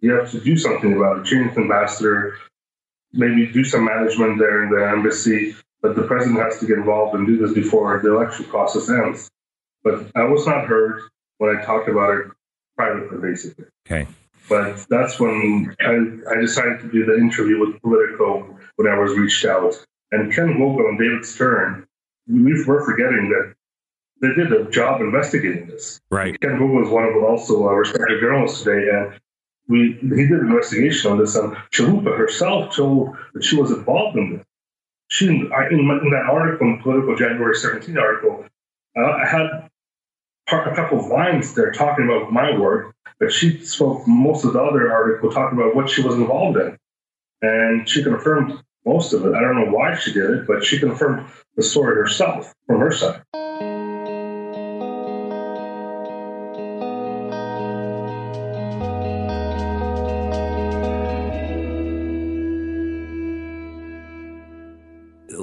You have to do something about it. Change the ambassador, maybe do some management there in the embassy, but the president has to get involved and do this before the election process ends. But I was not heard when I talked about it privately, basically. Okay. But that's when I, I decided to do the interview with Politico when I was reached out. And Ken Vogel and David Stern, we were forgetting that they did a job investigating this. Right. Ken Vogel is one of also a respected journalists today, and we he did an investigation on this. And Chalupa herself told that she was involved in this she in, in that article, in Politico January 17 article, uh, I had a couple of lines there talking about my work, but she spoke most of the other article talking about what she was involved in. And she confirmed most of it. I don't know why she did it, but she confirmed the story herself from her side.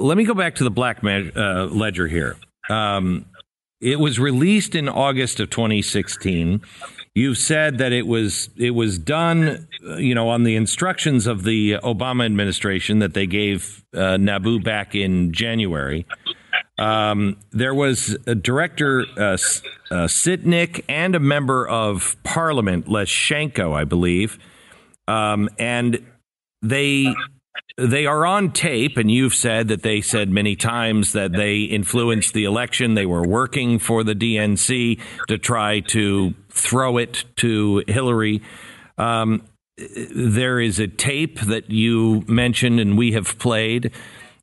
let me go back to the Black uh, Ledger here. Um, it was released in August of 2016. You've said that it was it was done, uh, you know, on the instructions of the Obama administration that they gave uh, NABU back in January. Um, there was a director uh, uh, Sitnik and a member of Parliament, Leshchenko, I believe, um, and they they are on tape, and you've said that they said many times that they influenced the election. They were working for the DNC to try to throw it to Hillary. Um, there is a tape that you mentioned and we have played.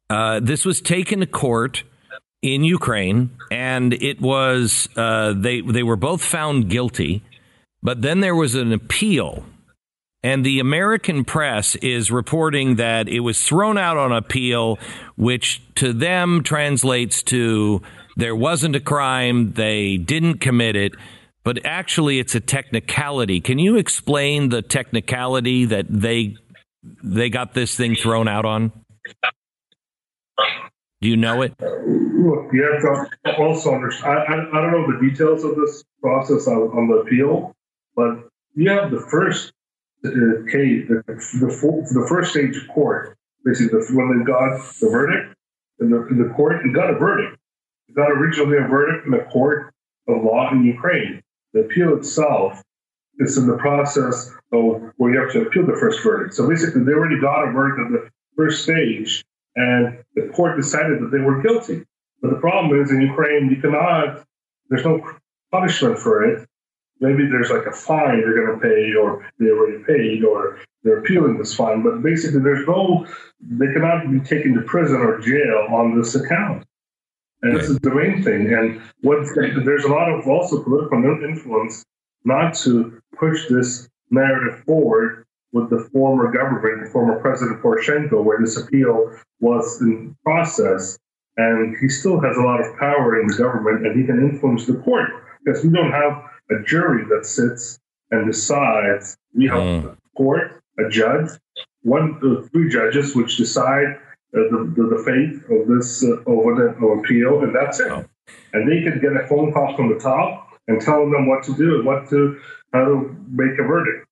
Uh, this was taken to court in Ukraine, and it was uh, they they were both found guilty, but then there was an appeal, and the American press is reporting that it was thrown out on appeal, which to them translates to there wasn't a crime, they didn't commit it. But actually, it's a technicality. Can you explain the technicality that they they got this thing thrown out on? Do you know it? Look, you have to also understand. I, I, I don't know the details of this process on, on the appeal, but you have the first uh, case, the, the, the first stage of court, basically the, when they got the verdict in the, the court, and got a verdict. It got originally a verdict in the court of law in Ukraine. The appeal itself is in the process of where you have to appeal the first verdict. So basically, they already got a verdict at the first stage, and the court decided that they were guilty. But the problem is in Ukraine, you cannot, there's no punishment for it. Maybe there's like a fine they're going to pay, or they already paid, or they're appealing this fine. But basically, there's no, they cannot be taken to prison or jail on this account. And right. this is the main thing. And what there's a lot of also political influence not to push this narrative forward with the former government, the former President Poroshenko, where this appeal was in process. And he still has a lot of power in the government and he can influence the court because we don't have a jury that sits and decides. We have mm. a court, a judge, one, uh, three judges, which decide the, the, the, fate of this uh, over the appeal, and that's it. Oh. And they can get a phone call from the top and tell them what to do and what to how to make a verdict.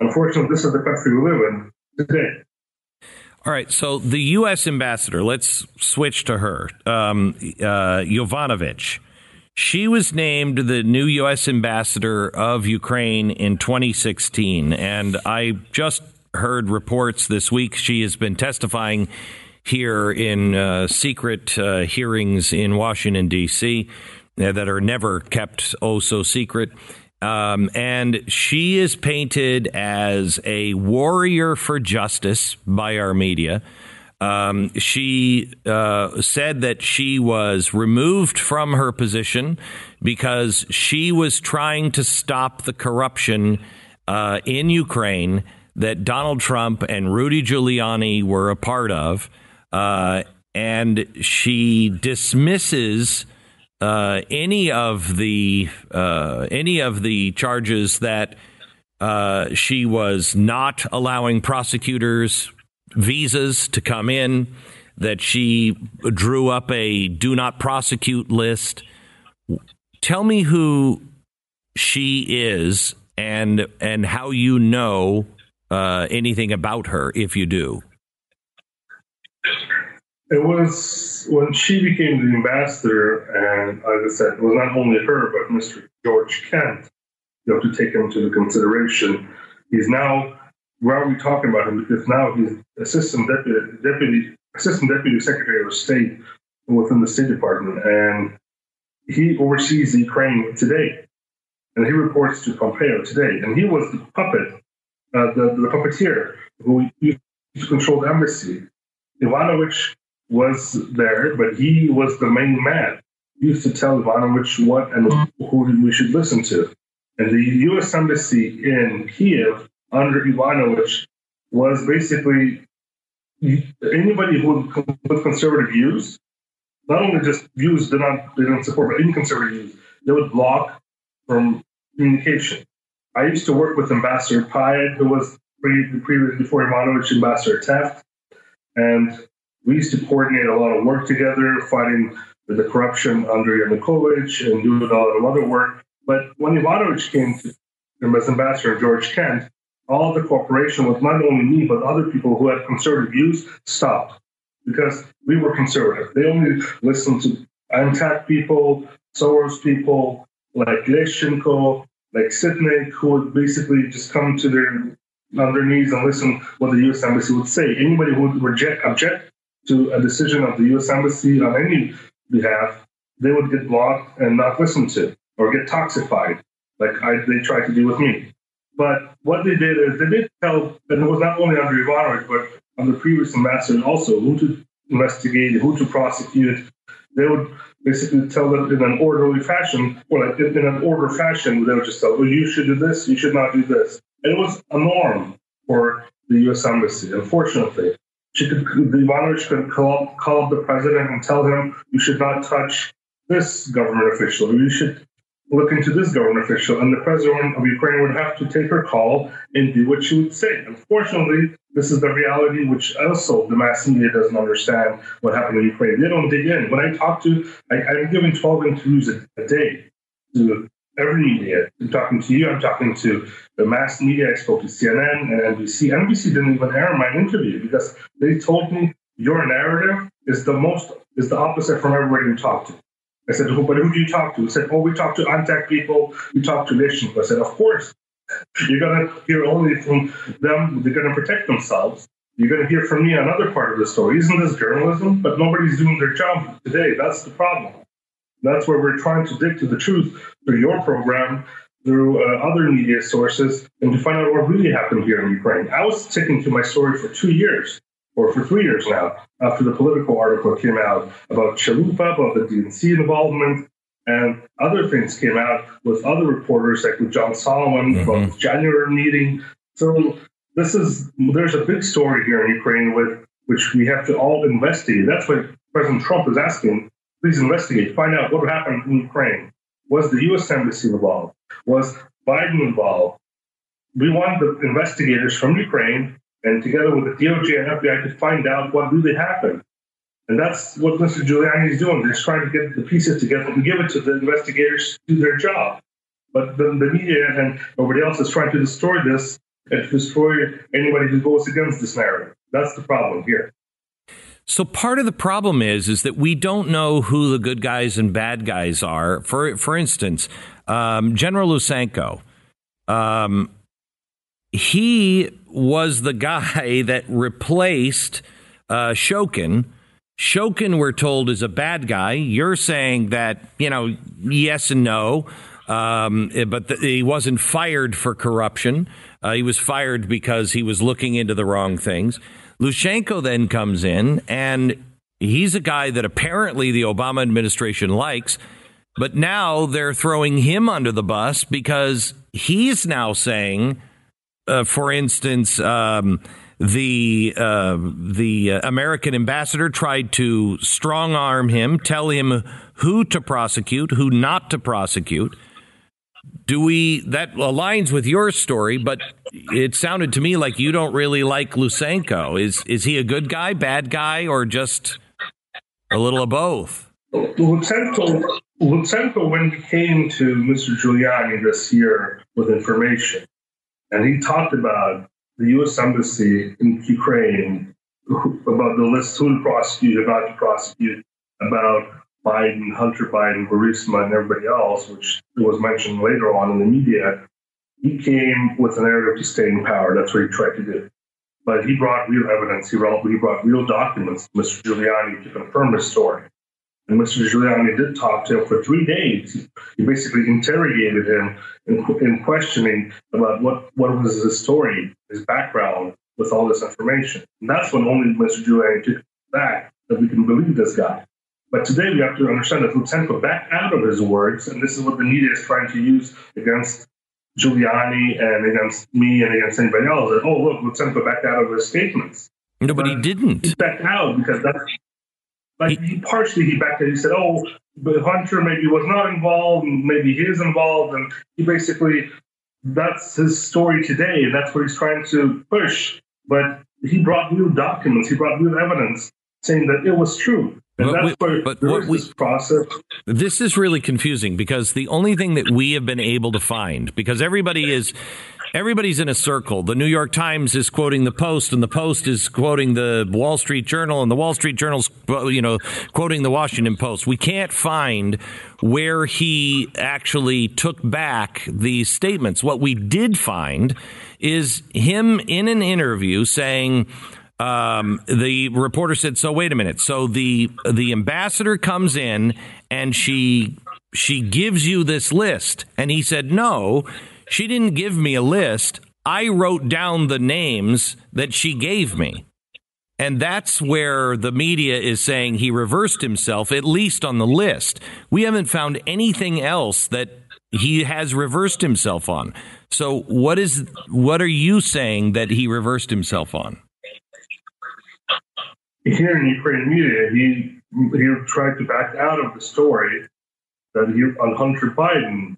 Unfortunately, this is the country we live in today. All right, so the U.S. ambassador, let's switch to her, um, uh, Yovanovitch. She was named the new U.S. ambassador of Ukraine in 2016, and I just heard reports this week she has been testifying here in uh, secret uh, hearings in Washington, D.C., uh, that are never kept oh so secret. Um, and she is painted as a warrior for justice by our media. Um, she uh, said that she was removed from her position because she was trying to stop the corruption uh, in Ukraine that Donald Trump and Rudy Giuliani were a part of. Uh, and she dismisses uh, any of the uh, any of the charges that uh, she was not allowing prosecutors visas to come in, that she drew up a do not prosecute list. Tell me who she is and and how you know uh, anything about her, if you do? It was when she became the ambassador, and as I said, it was not only her, but Mr. George Kent. You have to take him into consideration. He's now, why are we talking about him? Because now he's assistant deputy, deputy assistant deputy secretary of state within the State Department, and he oversees Ukraine today, and he reports to Pompeo today, and he was the puppet uh, the, the puppeteer who used to control the embassy. Yovanovitch was there, but he was the main man. He used to tell Yovanovitch what and who we should listen to. And the U.S. Embassy in Kiev under Yovanovitch was basically anybody who with conservative views, not only just views they not they didn't support, but any conservative views, they would block from communication. I used to work with Ambassador Pyatt, who was pre- previous before Yovanovitch, Ambassador Tefft, and we used to coordinate a lot of work together, fighting the corruption under Yanukovych and doing a lot of other work. But when Yovanovitch came to him as ambassador, George Kent, all the cooperation with not only me, but other people who had conservative views stopped because we were conservative. They only listened to AntAC people, Soros people, like Leshchenko, like Sitnik, who would basically just come to their on their knees and listen what the U.S. Embassy would say. Anybody who would reject, object to a decision of the U.S. Embassy on any behalf, they would get blocked and not listened to or get toxified, like I, they tried to do with me. But what they did is they did tell, and it was not only Andrei Yovanovitch, but on the previous ambassadors also, who to investigate, who to prosecute. They would basically tell them in an orderly fashion, like in an order fashion, they would just tell, well, you should do this, you should not do this. And it was a norm for the U.S. Embassy, unfortunately. She could, the Yovanovitch could call, call up the president and tell him, you should not touch this government official. You should look into this government official. And the president of Ukraine would have to take her call and do what she would say. Unfortunately, this is the reality which also the mass media doesn't understand what happened in Ukraine. They don't dig in. When I talk to, I, am giving 12 interviews a, a, day to every media. I'm talking to you, I'm talking to the mass media. I spoke to CNN and NBC. NBC didn't even air my interview because they told me your narrative is the most, is the opposite from everybody you talk to. I said, but who do you talk to? He said, oh, we talk to AntAC people, we talk to nations. I said, of course, (laughs) you're going to hear only from them. They're going to protect themselves. You're going to hear from me another part of the story. Isn't this journalism? But nobody's doing their job today. That's the problem. That's where we're trying to dig to the truth through your program, through uh, other media sources, and to find out what really happened here in Ukraine. I was sticking to my story for two years, or for three years now, after the Politico article came out about Chalupa, about the DNC involvement, and other things came out with other reporters, like with John Solomon mm-hmm. from the January meeting. So this is there's a big story here in Ukraine with which we have to all investigate. That's what President Trump is asking. Please investigate, find out what happened in Ukraine. Was the U.S. embassy involved? Was Biden involved? We want the investigators from Ukraine and together with the DOJ and FBI to find out what really happened. And that's what Mr. Giuliani is doing. They're trying to get the pieces together and give it to the investigators to do their job. But the, the media and everybody else is trying to destroy this and to destroy anybody who goes against this narrative. That's the problem here. So part of the problem is is that we don't know who the good guys and bad guys are. For for instance, um, General Lutsenko, um, he was the guy (laughs) that replaced uh, Shokin Shokin, we're told, is a bad guy. You're saying that, you know, yes and no, um, but he wasn't fired for corruption. Uh, he was fired because he was looking into the wrong things. Lutsenko then comes in, and he's a guy that apparently the Obama administration likes, but now they're throwing him under the bus because he's now saying, uh, for instance, um, the uh, the American ambassador tried to strong arm him, tell him who to prosecute, who not to prosecute. Do we that aligns with your story, but it sounded to me like you don't really like Lutsenko. Is is he a good guy, bad guy, or just a little of both? Lutsenko, Lutsenko when he came to Mr. Giuliani this year with information, and he talked about the U.S. Embassy in Ukraine about the list who to prosecute, about to prosecute, about Biden, Hunter Biden, Burisma, and everybody else, which was mentioned later on in the media. He came with a narrative to stay in power. That's what he tried to do. But he brought real evidence. He brought, he brought real documents to Mr. Giuliani to confirm his story. And Mr. Giuliani did talk to him for three days. He basically interrogated him in, in questioning about what, what was his story, his background with all this information. And that's when only Mr. Giuliani took back that we can believe this guy. But today we have to understand that Lutsenko backed out of his words, and this is what the media is trying to use against Giuliani and against me and against anybody else. That, oh, look, Lutsenko backed out of his statements. No, but, but he didn't. He backed out because that's like he, partially he backed it. He said, "Oh, but Hunter maybe was not involved, and maybe he is involved," and he basically that's his story today, and that's what he's trying to push. But he brought new documents, he brought new evidence saying that it was true. And but that's we, where but what we, this process. This is really confusing because the only thing that we have been able to find, because everybody is everybody's in a circle. The New York Times is quoting the Post, and the Post is quoting the Wall Street Journal, and the Wall Street Journal's you know quoting the Washington Post. We can't find where he actually took back these statements. What we did find is him in an interview saying. Um, the reporter said, "So wait a minute. So the the ambassador comes in and she she gives you this list," and he said, "No." She didn't give me a list. I wrote down the names that she gave me. And that's where the media is saying he reversed himself, at least on the list. We haven't found anything else that he has reversed himself on. So what is what are you saying that he reversed himself on? Here in the Ukrainian media, he he tried to back out of the story that he on Hunter Biden.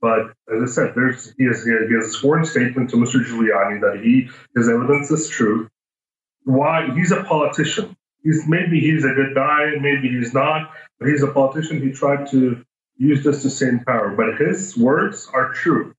But as I said, there's he has, he has a sworn statement to Mr. Giuliani that he his evidence is true. Why he's a politician. He's maybe he's a good guy, maybe he's not, but he's a politician. He tried to use this to in power. But his words are true.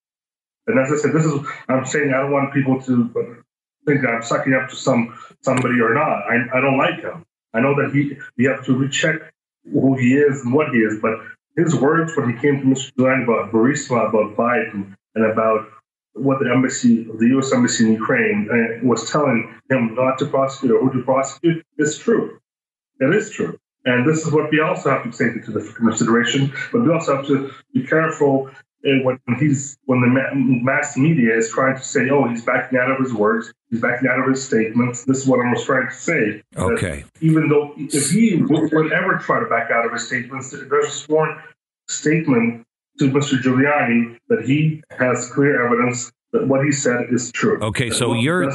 And as I said, this is I'm saying I don't want people to think that I'm sucking up to some somebody or not. I, I don't like him. I know that he we have to recheck who he is and what he is, but his words when he came to Mr. Giuliani about Burisma, about Biden, and about what the embassy, the U.S. embassy in Ukraine, uh, was telling him not to prosecute or who to prosecute is true. It is true. And this is what we also have to take into consideration. But we also have to be careful when he's when the mass media is trying to say, "Oh, he's backing out of his words, backing out of his statements." This is what I was trying to say. Okay. Even though if he would ever try to back out of his statements, there's a sworn statement to Mr. Giuliani that he has clear evidence that what he said is true. Okay, so you're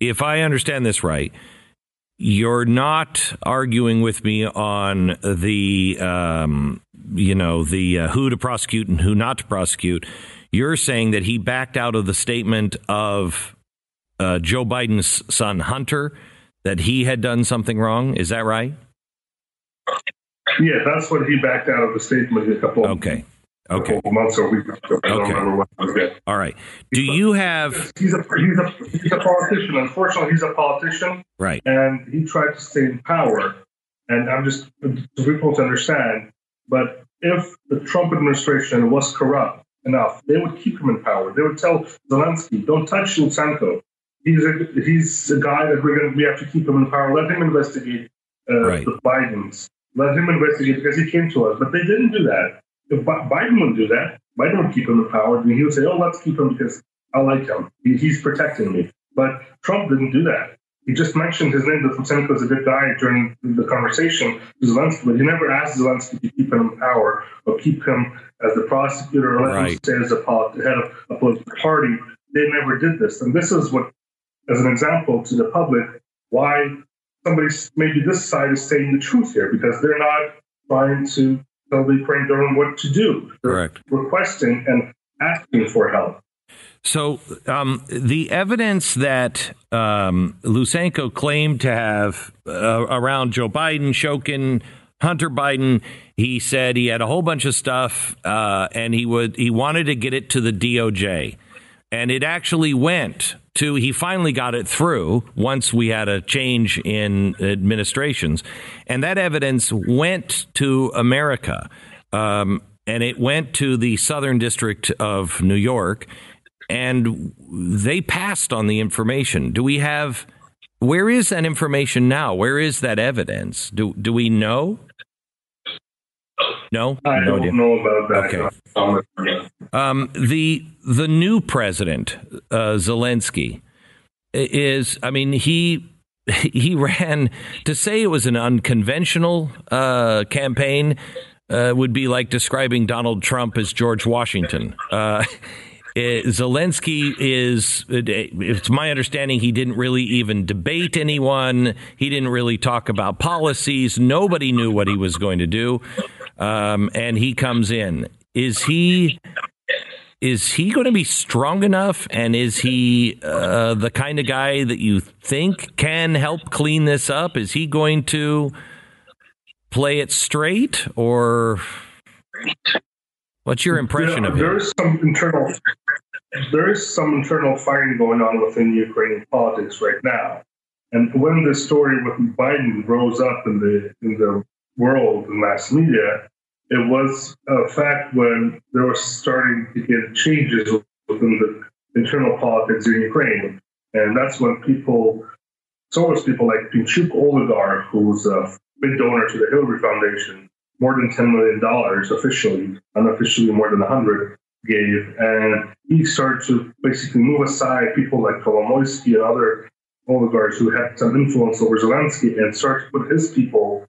if I understand this right, you're not arguing with me on the um, you know the uh, who to prosecute and who not to prosecute. You're saying that he backed out of the statement of uh, Joe Biden's son Hunter that he had done something wrong. Is that right? Yeah, that's what he backed out of the statement a couple. Okay. Okay. months or weeks ago. I okay. don't remember All right. Do you have? He's a he's a he's a politician. Unfortunately, he's a politician. Right. And he tried to stay in power. And I'm just for people to understand. But if the Trump administration was corrupt enough, they would keep him in power. They would tell Zelensky, "Don't touch Lutsenko. He's a he's a guy that we're going to we have to keep him in power. Let him investigate uh, right. the Bidens. Let him investigate because he came to us." But they didn't do that. If Biden would do that, Biden would keep him in power, and he would say, "Oh, let's keep him because I like him. He, he's protecting me." But Trump didn't do that. He just mentioned his name, that Lutsenko is a good guy during the conversation to Zelensky, but he never asked Zelensky to keep him in power or keep him as the prosecutor or let right. him stay as a head of a political party. They never did this. And this is what, as an example to the public, why somebody, maybe this side is saying the truth here, because they're not trying to tell the Ukraine government what to do. They're Correct. requesting and asking for help. So um, the evidence that um, Lutsenko claimed to have uh, around Joe Biden, Shokin, Hunter Biden, he said he had a whole bunch of stuff, uh, and he would he wanted to get it to the DOJ, and it actually went to. He finally got it through once we had a change in administrations, and that evidence went to America. Um, and it went to the Southern District of New York, and they passed on the information. Do we have where is that information now? Where is that evidence? Do do we know? No, I no don't idea. know about that. Okay. Um, the the new president uh, Zelensky is. I mean, he (laughs) he ran to say it was an unconventional uh, campaign. Uh, would be like describing Donald Trump as George Washington. Uh, (laughs) Zelensky is, it's my understanding, he didn't really even debate anyone. He didn't really talk about policies. Nobody knew what he was going to do. Um, and he comes in. Is he. Is he going to be strong enough? And is he uh, the kind of guy that you think can help clean this up? Is he going to play it straight or What's your impression there, of him? There is some internal there is some internal fighting going on within Ukrainian politics right now. And when the story with Biden rose up in the in the world in mass media, it was a fact when there was starting to get changes within the internal politics in Ukraine. And that's when people, so was people like Pinchuk oligarch, who's a big donor to the Hillary Foundation, more than $10 million officially, unofficially more than 100 gave, and he started to basically move aside people like Kolomoisky and other oligarchs who had some influence over Zelensky and start to put his people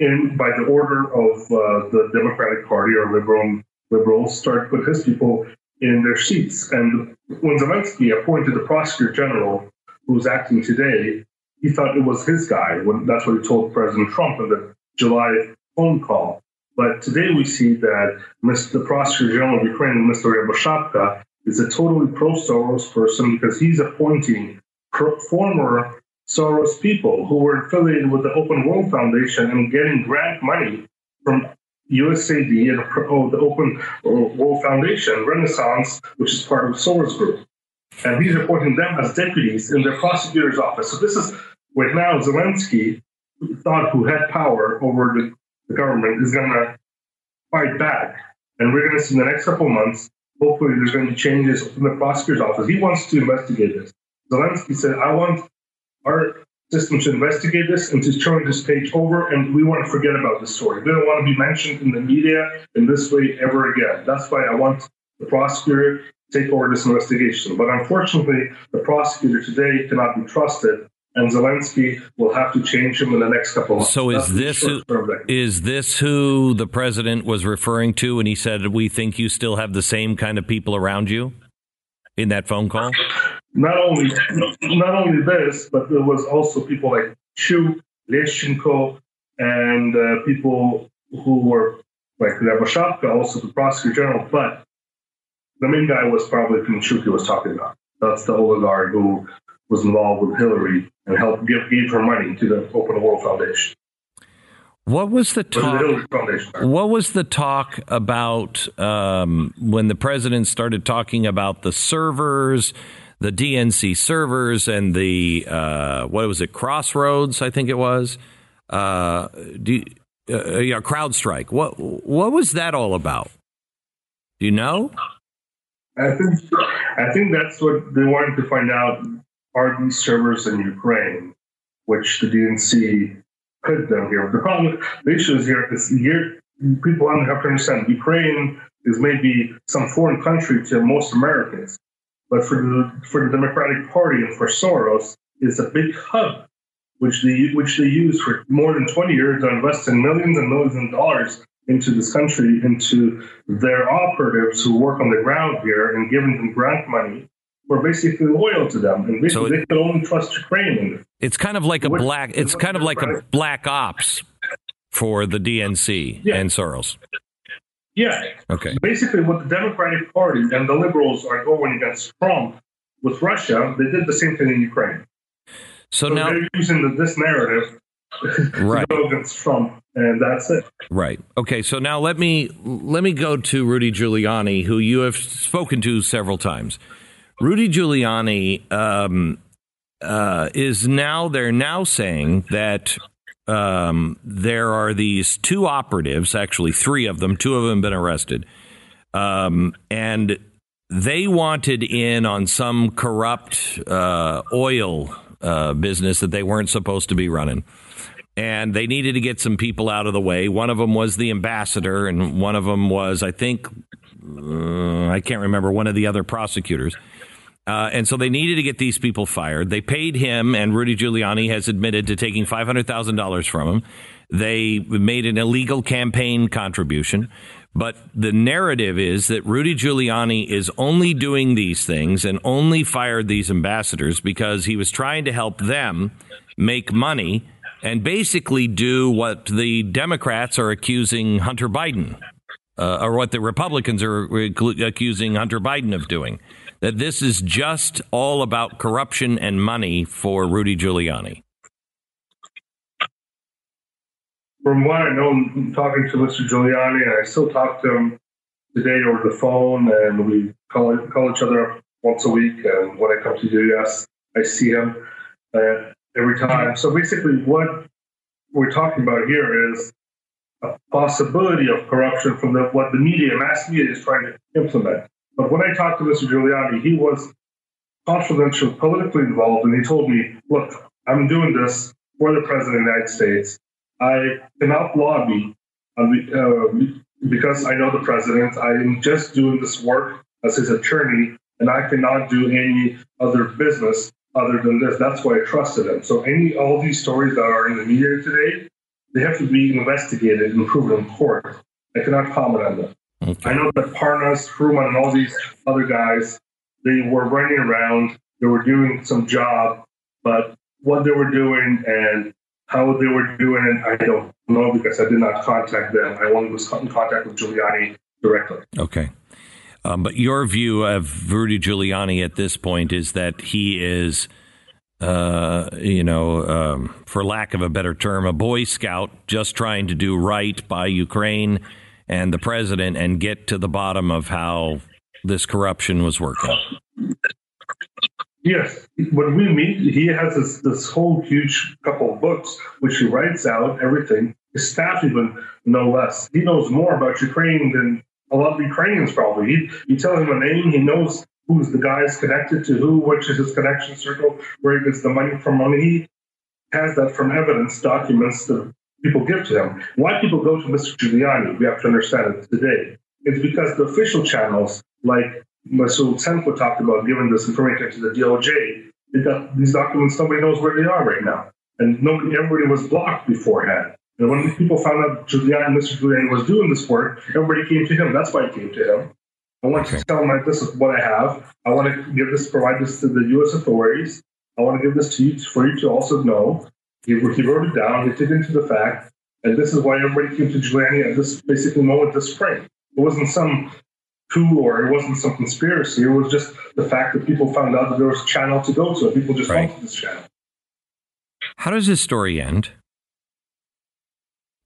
in by the order of uh, the Democratic Party or liberal liberals start put his people in their seats. And when Zelensky appointed the prosecutor general who's acting today, he thought it was his guy. When, that's what he told President Trump in the July phone call. But today we see that Mr. the prosecutor general of Ukraine, Mr. Ryaboshapka, is a totally pro-Soros person because he's appointing pro- former Soros people who were affiliated with the Open World Foundation and getting grant money from USAID and oh, the Open World Foundation, Renaissance, which is part of Soros Group. And he's appointing them as deputies in the prosecutor's office. So this is where now Zelensky thought who had power over the, the government is going to fight back. And we're going to see in the next couple months, hopefully there's going to be changes in the prosecutor's office. He wants to investigate this. Zelensky said, I want our system to investigate this and to turn this page over, and we want to forget about this story. We don't want to be mentioned in the media in this way ever again. That's why I want the prosecutor to take over this investigation. But unfortunately, the prosecutor today cannot be trusted. And Zelensky will have to change him in the next couple of months. So is this who, is this who the president was referring to when he said we think you still have the same kind of people around you in that phone call? not only not only this, but there was also people like Chu, Leshchenko and uh, people who were like Ryaboshapka, also the prosecutor general. But the main guy was probably Pinchuk was talking about. That's the oligarch who was involved with Hillary and helped give, gave her money to the Open World Foundation. What was the talk? What was the talk about um, when the president started talking about the servers the DNC servers and the uh, what was it Crossroads I think it was. Uh, do, uh, yeah CrowdStrike. What what was that all about? Do you know? I think I think that's what they wanted to find out are these servers in Ukraine which the DNC put them here. The problem the issue is here is here people have to understand Ukraine is maybe some foreign country to most Americans but for the for the Democratic Party and for Soros, is a big hub, which they which they use for more than 20 years to invest in millions and millions of dollars into this country, into their operatives who work on the ground here and giving them grant money were basically loyal to them, and basically so it, they could only trust Ukraine. It's kind of like a black. It's kind of like a black ops for the DNC yeah. and Soros. Yeah. Okay. Basically, what the Democratic Party and the liberals are going against Trump with Russia, they did the same thing in Ukraine. So, so now they're using the, this narrative right. to go against Trump, and that's it. Right. Okay. So now let me let me go to Rudy Giuliani, who you have spoken to several times. Rudy Giuliani um, uh, is now they're now saying that um, there are these two operatives, actually three of them, two of them been arrested, um, and they wanted in on some corrupt uh, oil uh, business that they weren't supposed to be running. And they needed to get some people out of the way. One of them was the ambassador, and one of them was, I think, uh, I can't remember, one of the other prosecutors. Uh, and so they needed to get these people fired. They paid him, and Rudy Giuliani has admitted to taking $500,000 from him. They made an illegal campaign contribution. But the narrative is that Rudy Giuliani is only doing these things and only fired these ambassadors because he was trying to help them make money and basically do what the Democrats are accusing Hunter Biden, uh, or what the Republicans are accusing Hunter Biden of doing that this is just all about corruption and money for Rudy Giuliani? From what I know, talking to Mr. Giuliani, and I still talk to him today over the phone, and we call, call each other up once a week. And when I come to the US, I see him uh, every time. So basically, what we're talking about here is a possibility of corruption from the, what the media, mass media, is trying to implement. But when I talked to Mr. Giuliani, he was confidential, politically involved, and he told me, look, I'm doing this for the President of the United States. I cannot lobby the, uh, because I know the president, I am just doing this work as his attorney, and I cannot do any other business other than this. That's why I trusted him. So any all these stories that are in the media today, they have to be investigated and proven in court. I cannot comment on them. Okay. I know that Parnas, Fruman, and all these other guys, they were running around, they were doing some job, but what they were doing and how they were doing it, I don't know because I did not contact them. I only was in contact with Giuliani directly. Okay. Um, but your view of Rudy Giuliani at this point is that he is, uh, you know, um, for lack of a better term, a Boy Scout just trying to do right by Ukraine and the president and get to the bottom of how this corruption was working. Yes, when we meet, he has this, this whole huge couple of books which he writes out everything. His staff, even no less, he knows more about Ukraine than a lot of Ukrainians probably. He, you tell him a name, he knows who's the guy is connected to who, which is his connection circle, where he gets the money from. He has that from evidence documents that people give to him. Why people go to Mr. Giuliani, we have to understand it today. It's because the official channels, like Mr. Lutsenko talked about giving this information to the DOJ, got these documents, nobody knows where they are right now. And nobody, everybody was blocked beforehand. And when people found out Giuliani, Mr. Giuliani was doing this work, everybody came to him. That's why I came to him. I want okay. to tell him like this is what I have. I want to give this, provide this to the U.S. authorities. I want to give this to you for you to also know. He, he wrote it down. He took into the fact, and this is why everybody came to Giuliani at this basically moment this spring. It wasn't some coup or it wasn't some conspiracy. It was just the fact that people found out that there was a channel to go to. People just right. went to this channel. How does this story end?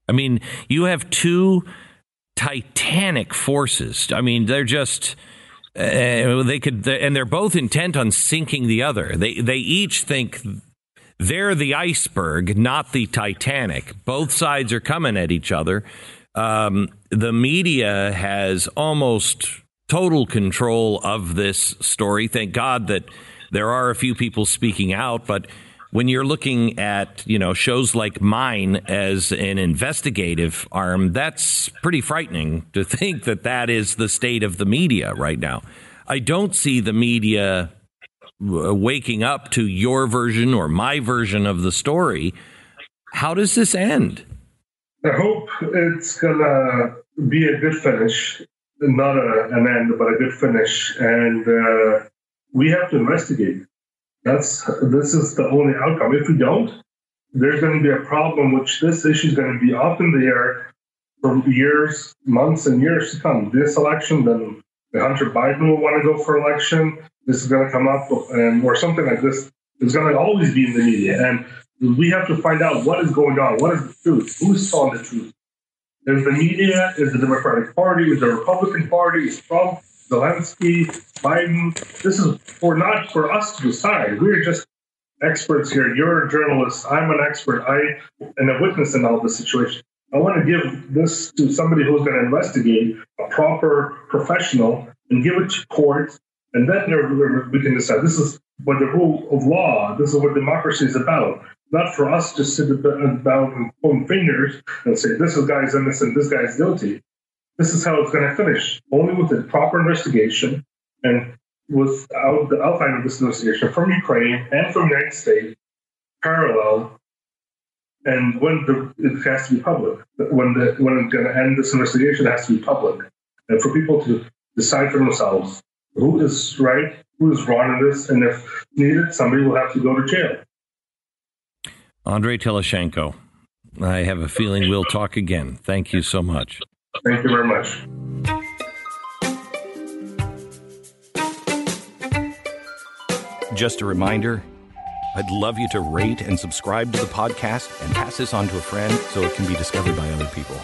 I mean, you have two titanic forces. I mean, they're just uh, they could, and they're both intent on sinking the other. They they each think they're the iceberg, not the Titanic. Both sides are coming at each other. Um, the media has almost total control of this story. Thank God that there are a few people speaking out, but when you're looking at you know shows like mine as an investigative arm, that's pretty frightening to (laughs) think that that is the state of the media right now. I don't see the media waking up to your version or my version of the story. How does this end? I hope it's gonna be a good finish, not a, an end, but a good finish, and uh, we have to investigate that's this is the only outcome. If we don't, there's going to be a problem, which this issue is going to be up in the air for years, months, and years to come. This election, then the Hunter Biden will want to go for election. This is going to come up, and or something like this is going to always be in the media, and we have to find out what is going on. What is the truth? Who's telling the truth? Is the media? Is the Democratic Party? Is the Republican Party? Is Trump? Zelensky, Biden. This is for not for us to decide. We're just experts here. You're a journalist. I'm an expert. I am a witness in all this situation. I want to give this to somebody who's going to investigate a proper professional and give it to court, and then we can decide. This is what the rule of law. This is what democracy is about. Not for us to sit about and point fingers and say this guy is innocent, this guy is guilty this is how it's going to finish. Only with a proper investigation and without the outline of this investigation from Ukraine and from the United States, parallel, and when the, it has to be public. When the when it's going to end this investigation, it has to be public, and for people to decide for themselves who is right, who is wrong in this, and if needed, somebody will have to go to jail. Andrii Telizhenko, I have a feeling we'll talk again. Thank you so much. Thank you very much. Just a reminder I'd love you to rate and subscribe to the podcast and pass this on to a friend so it can be discovered by other people.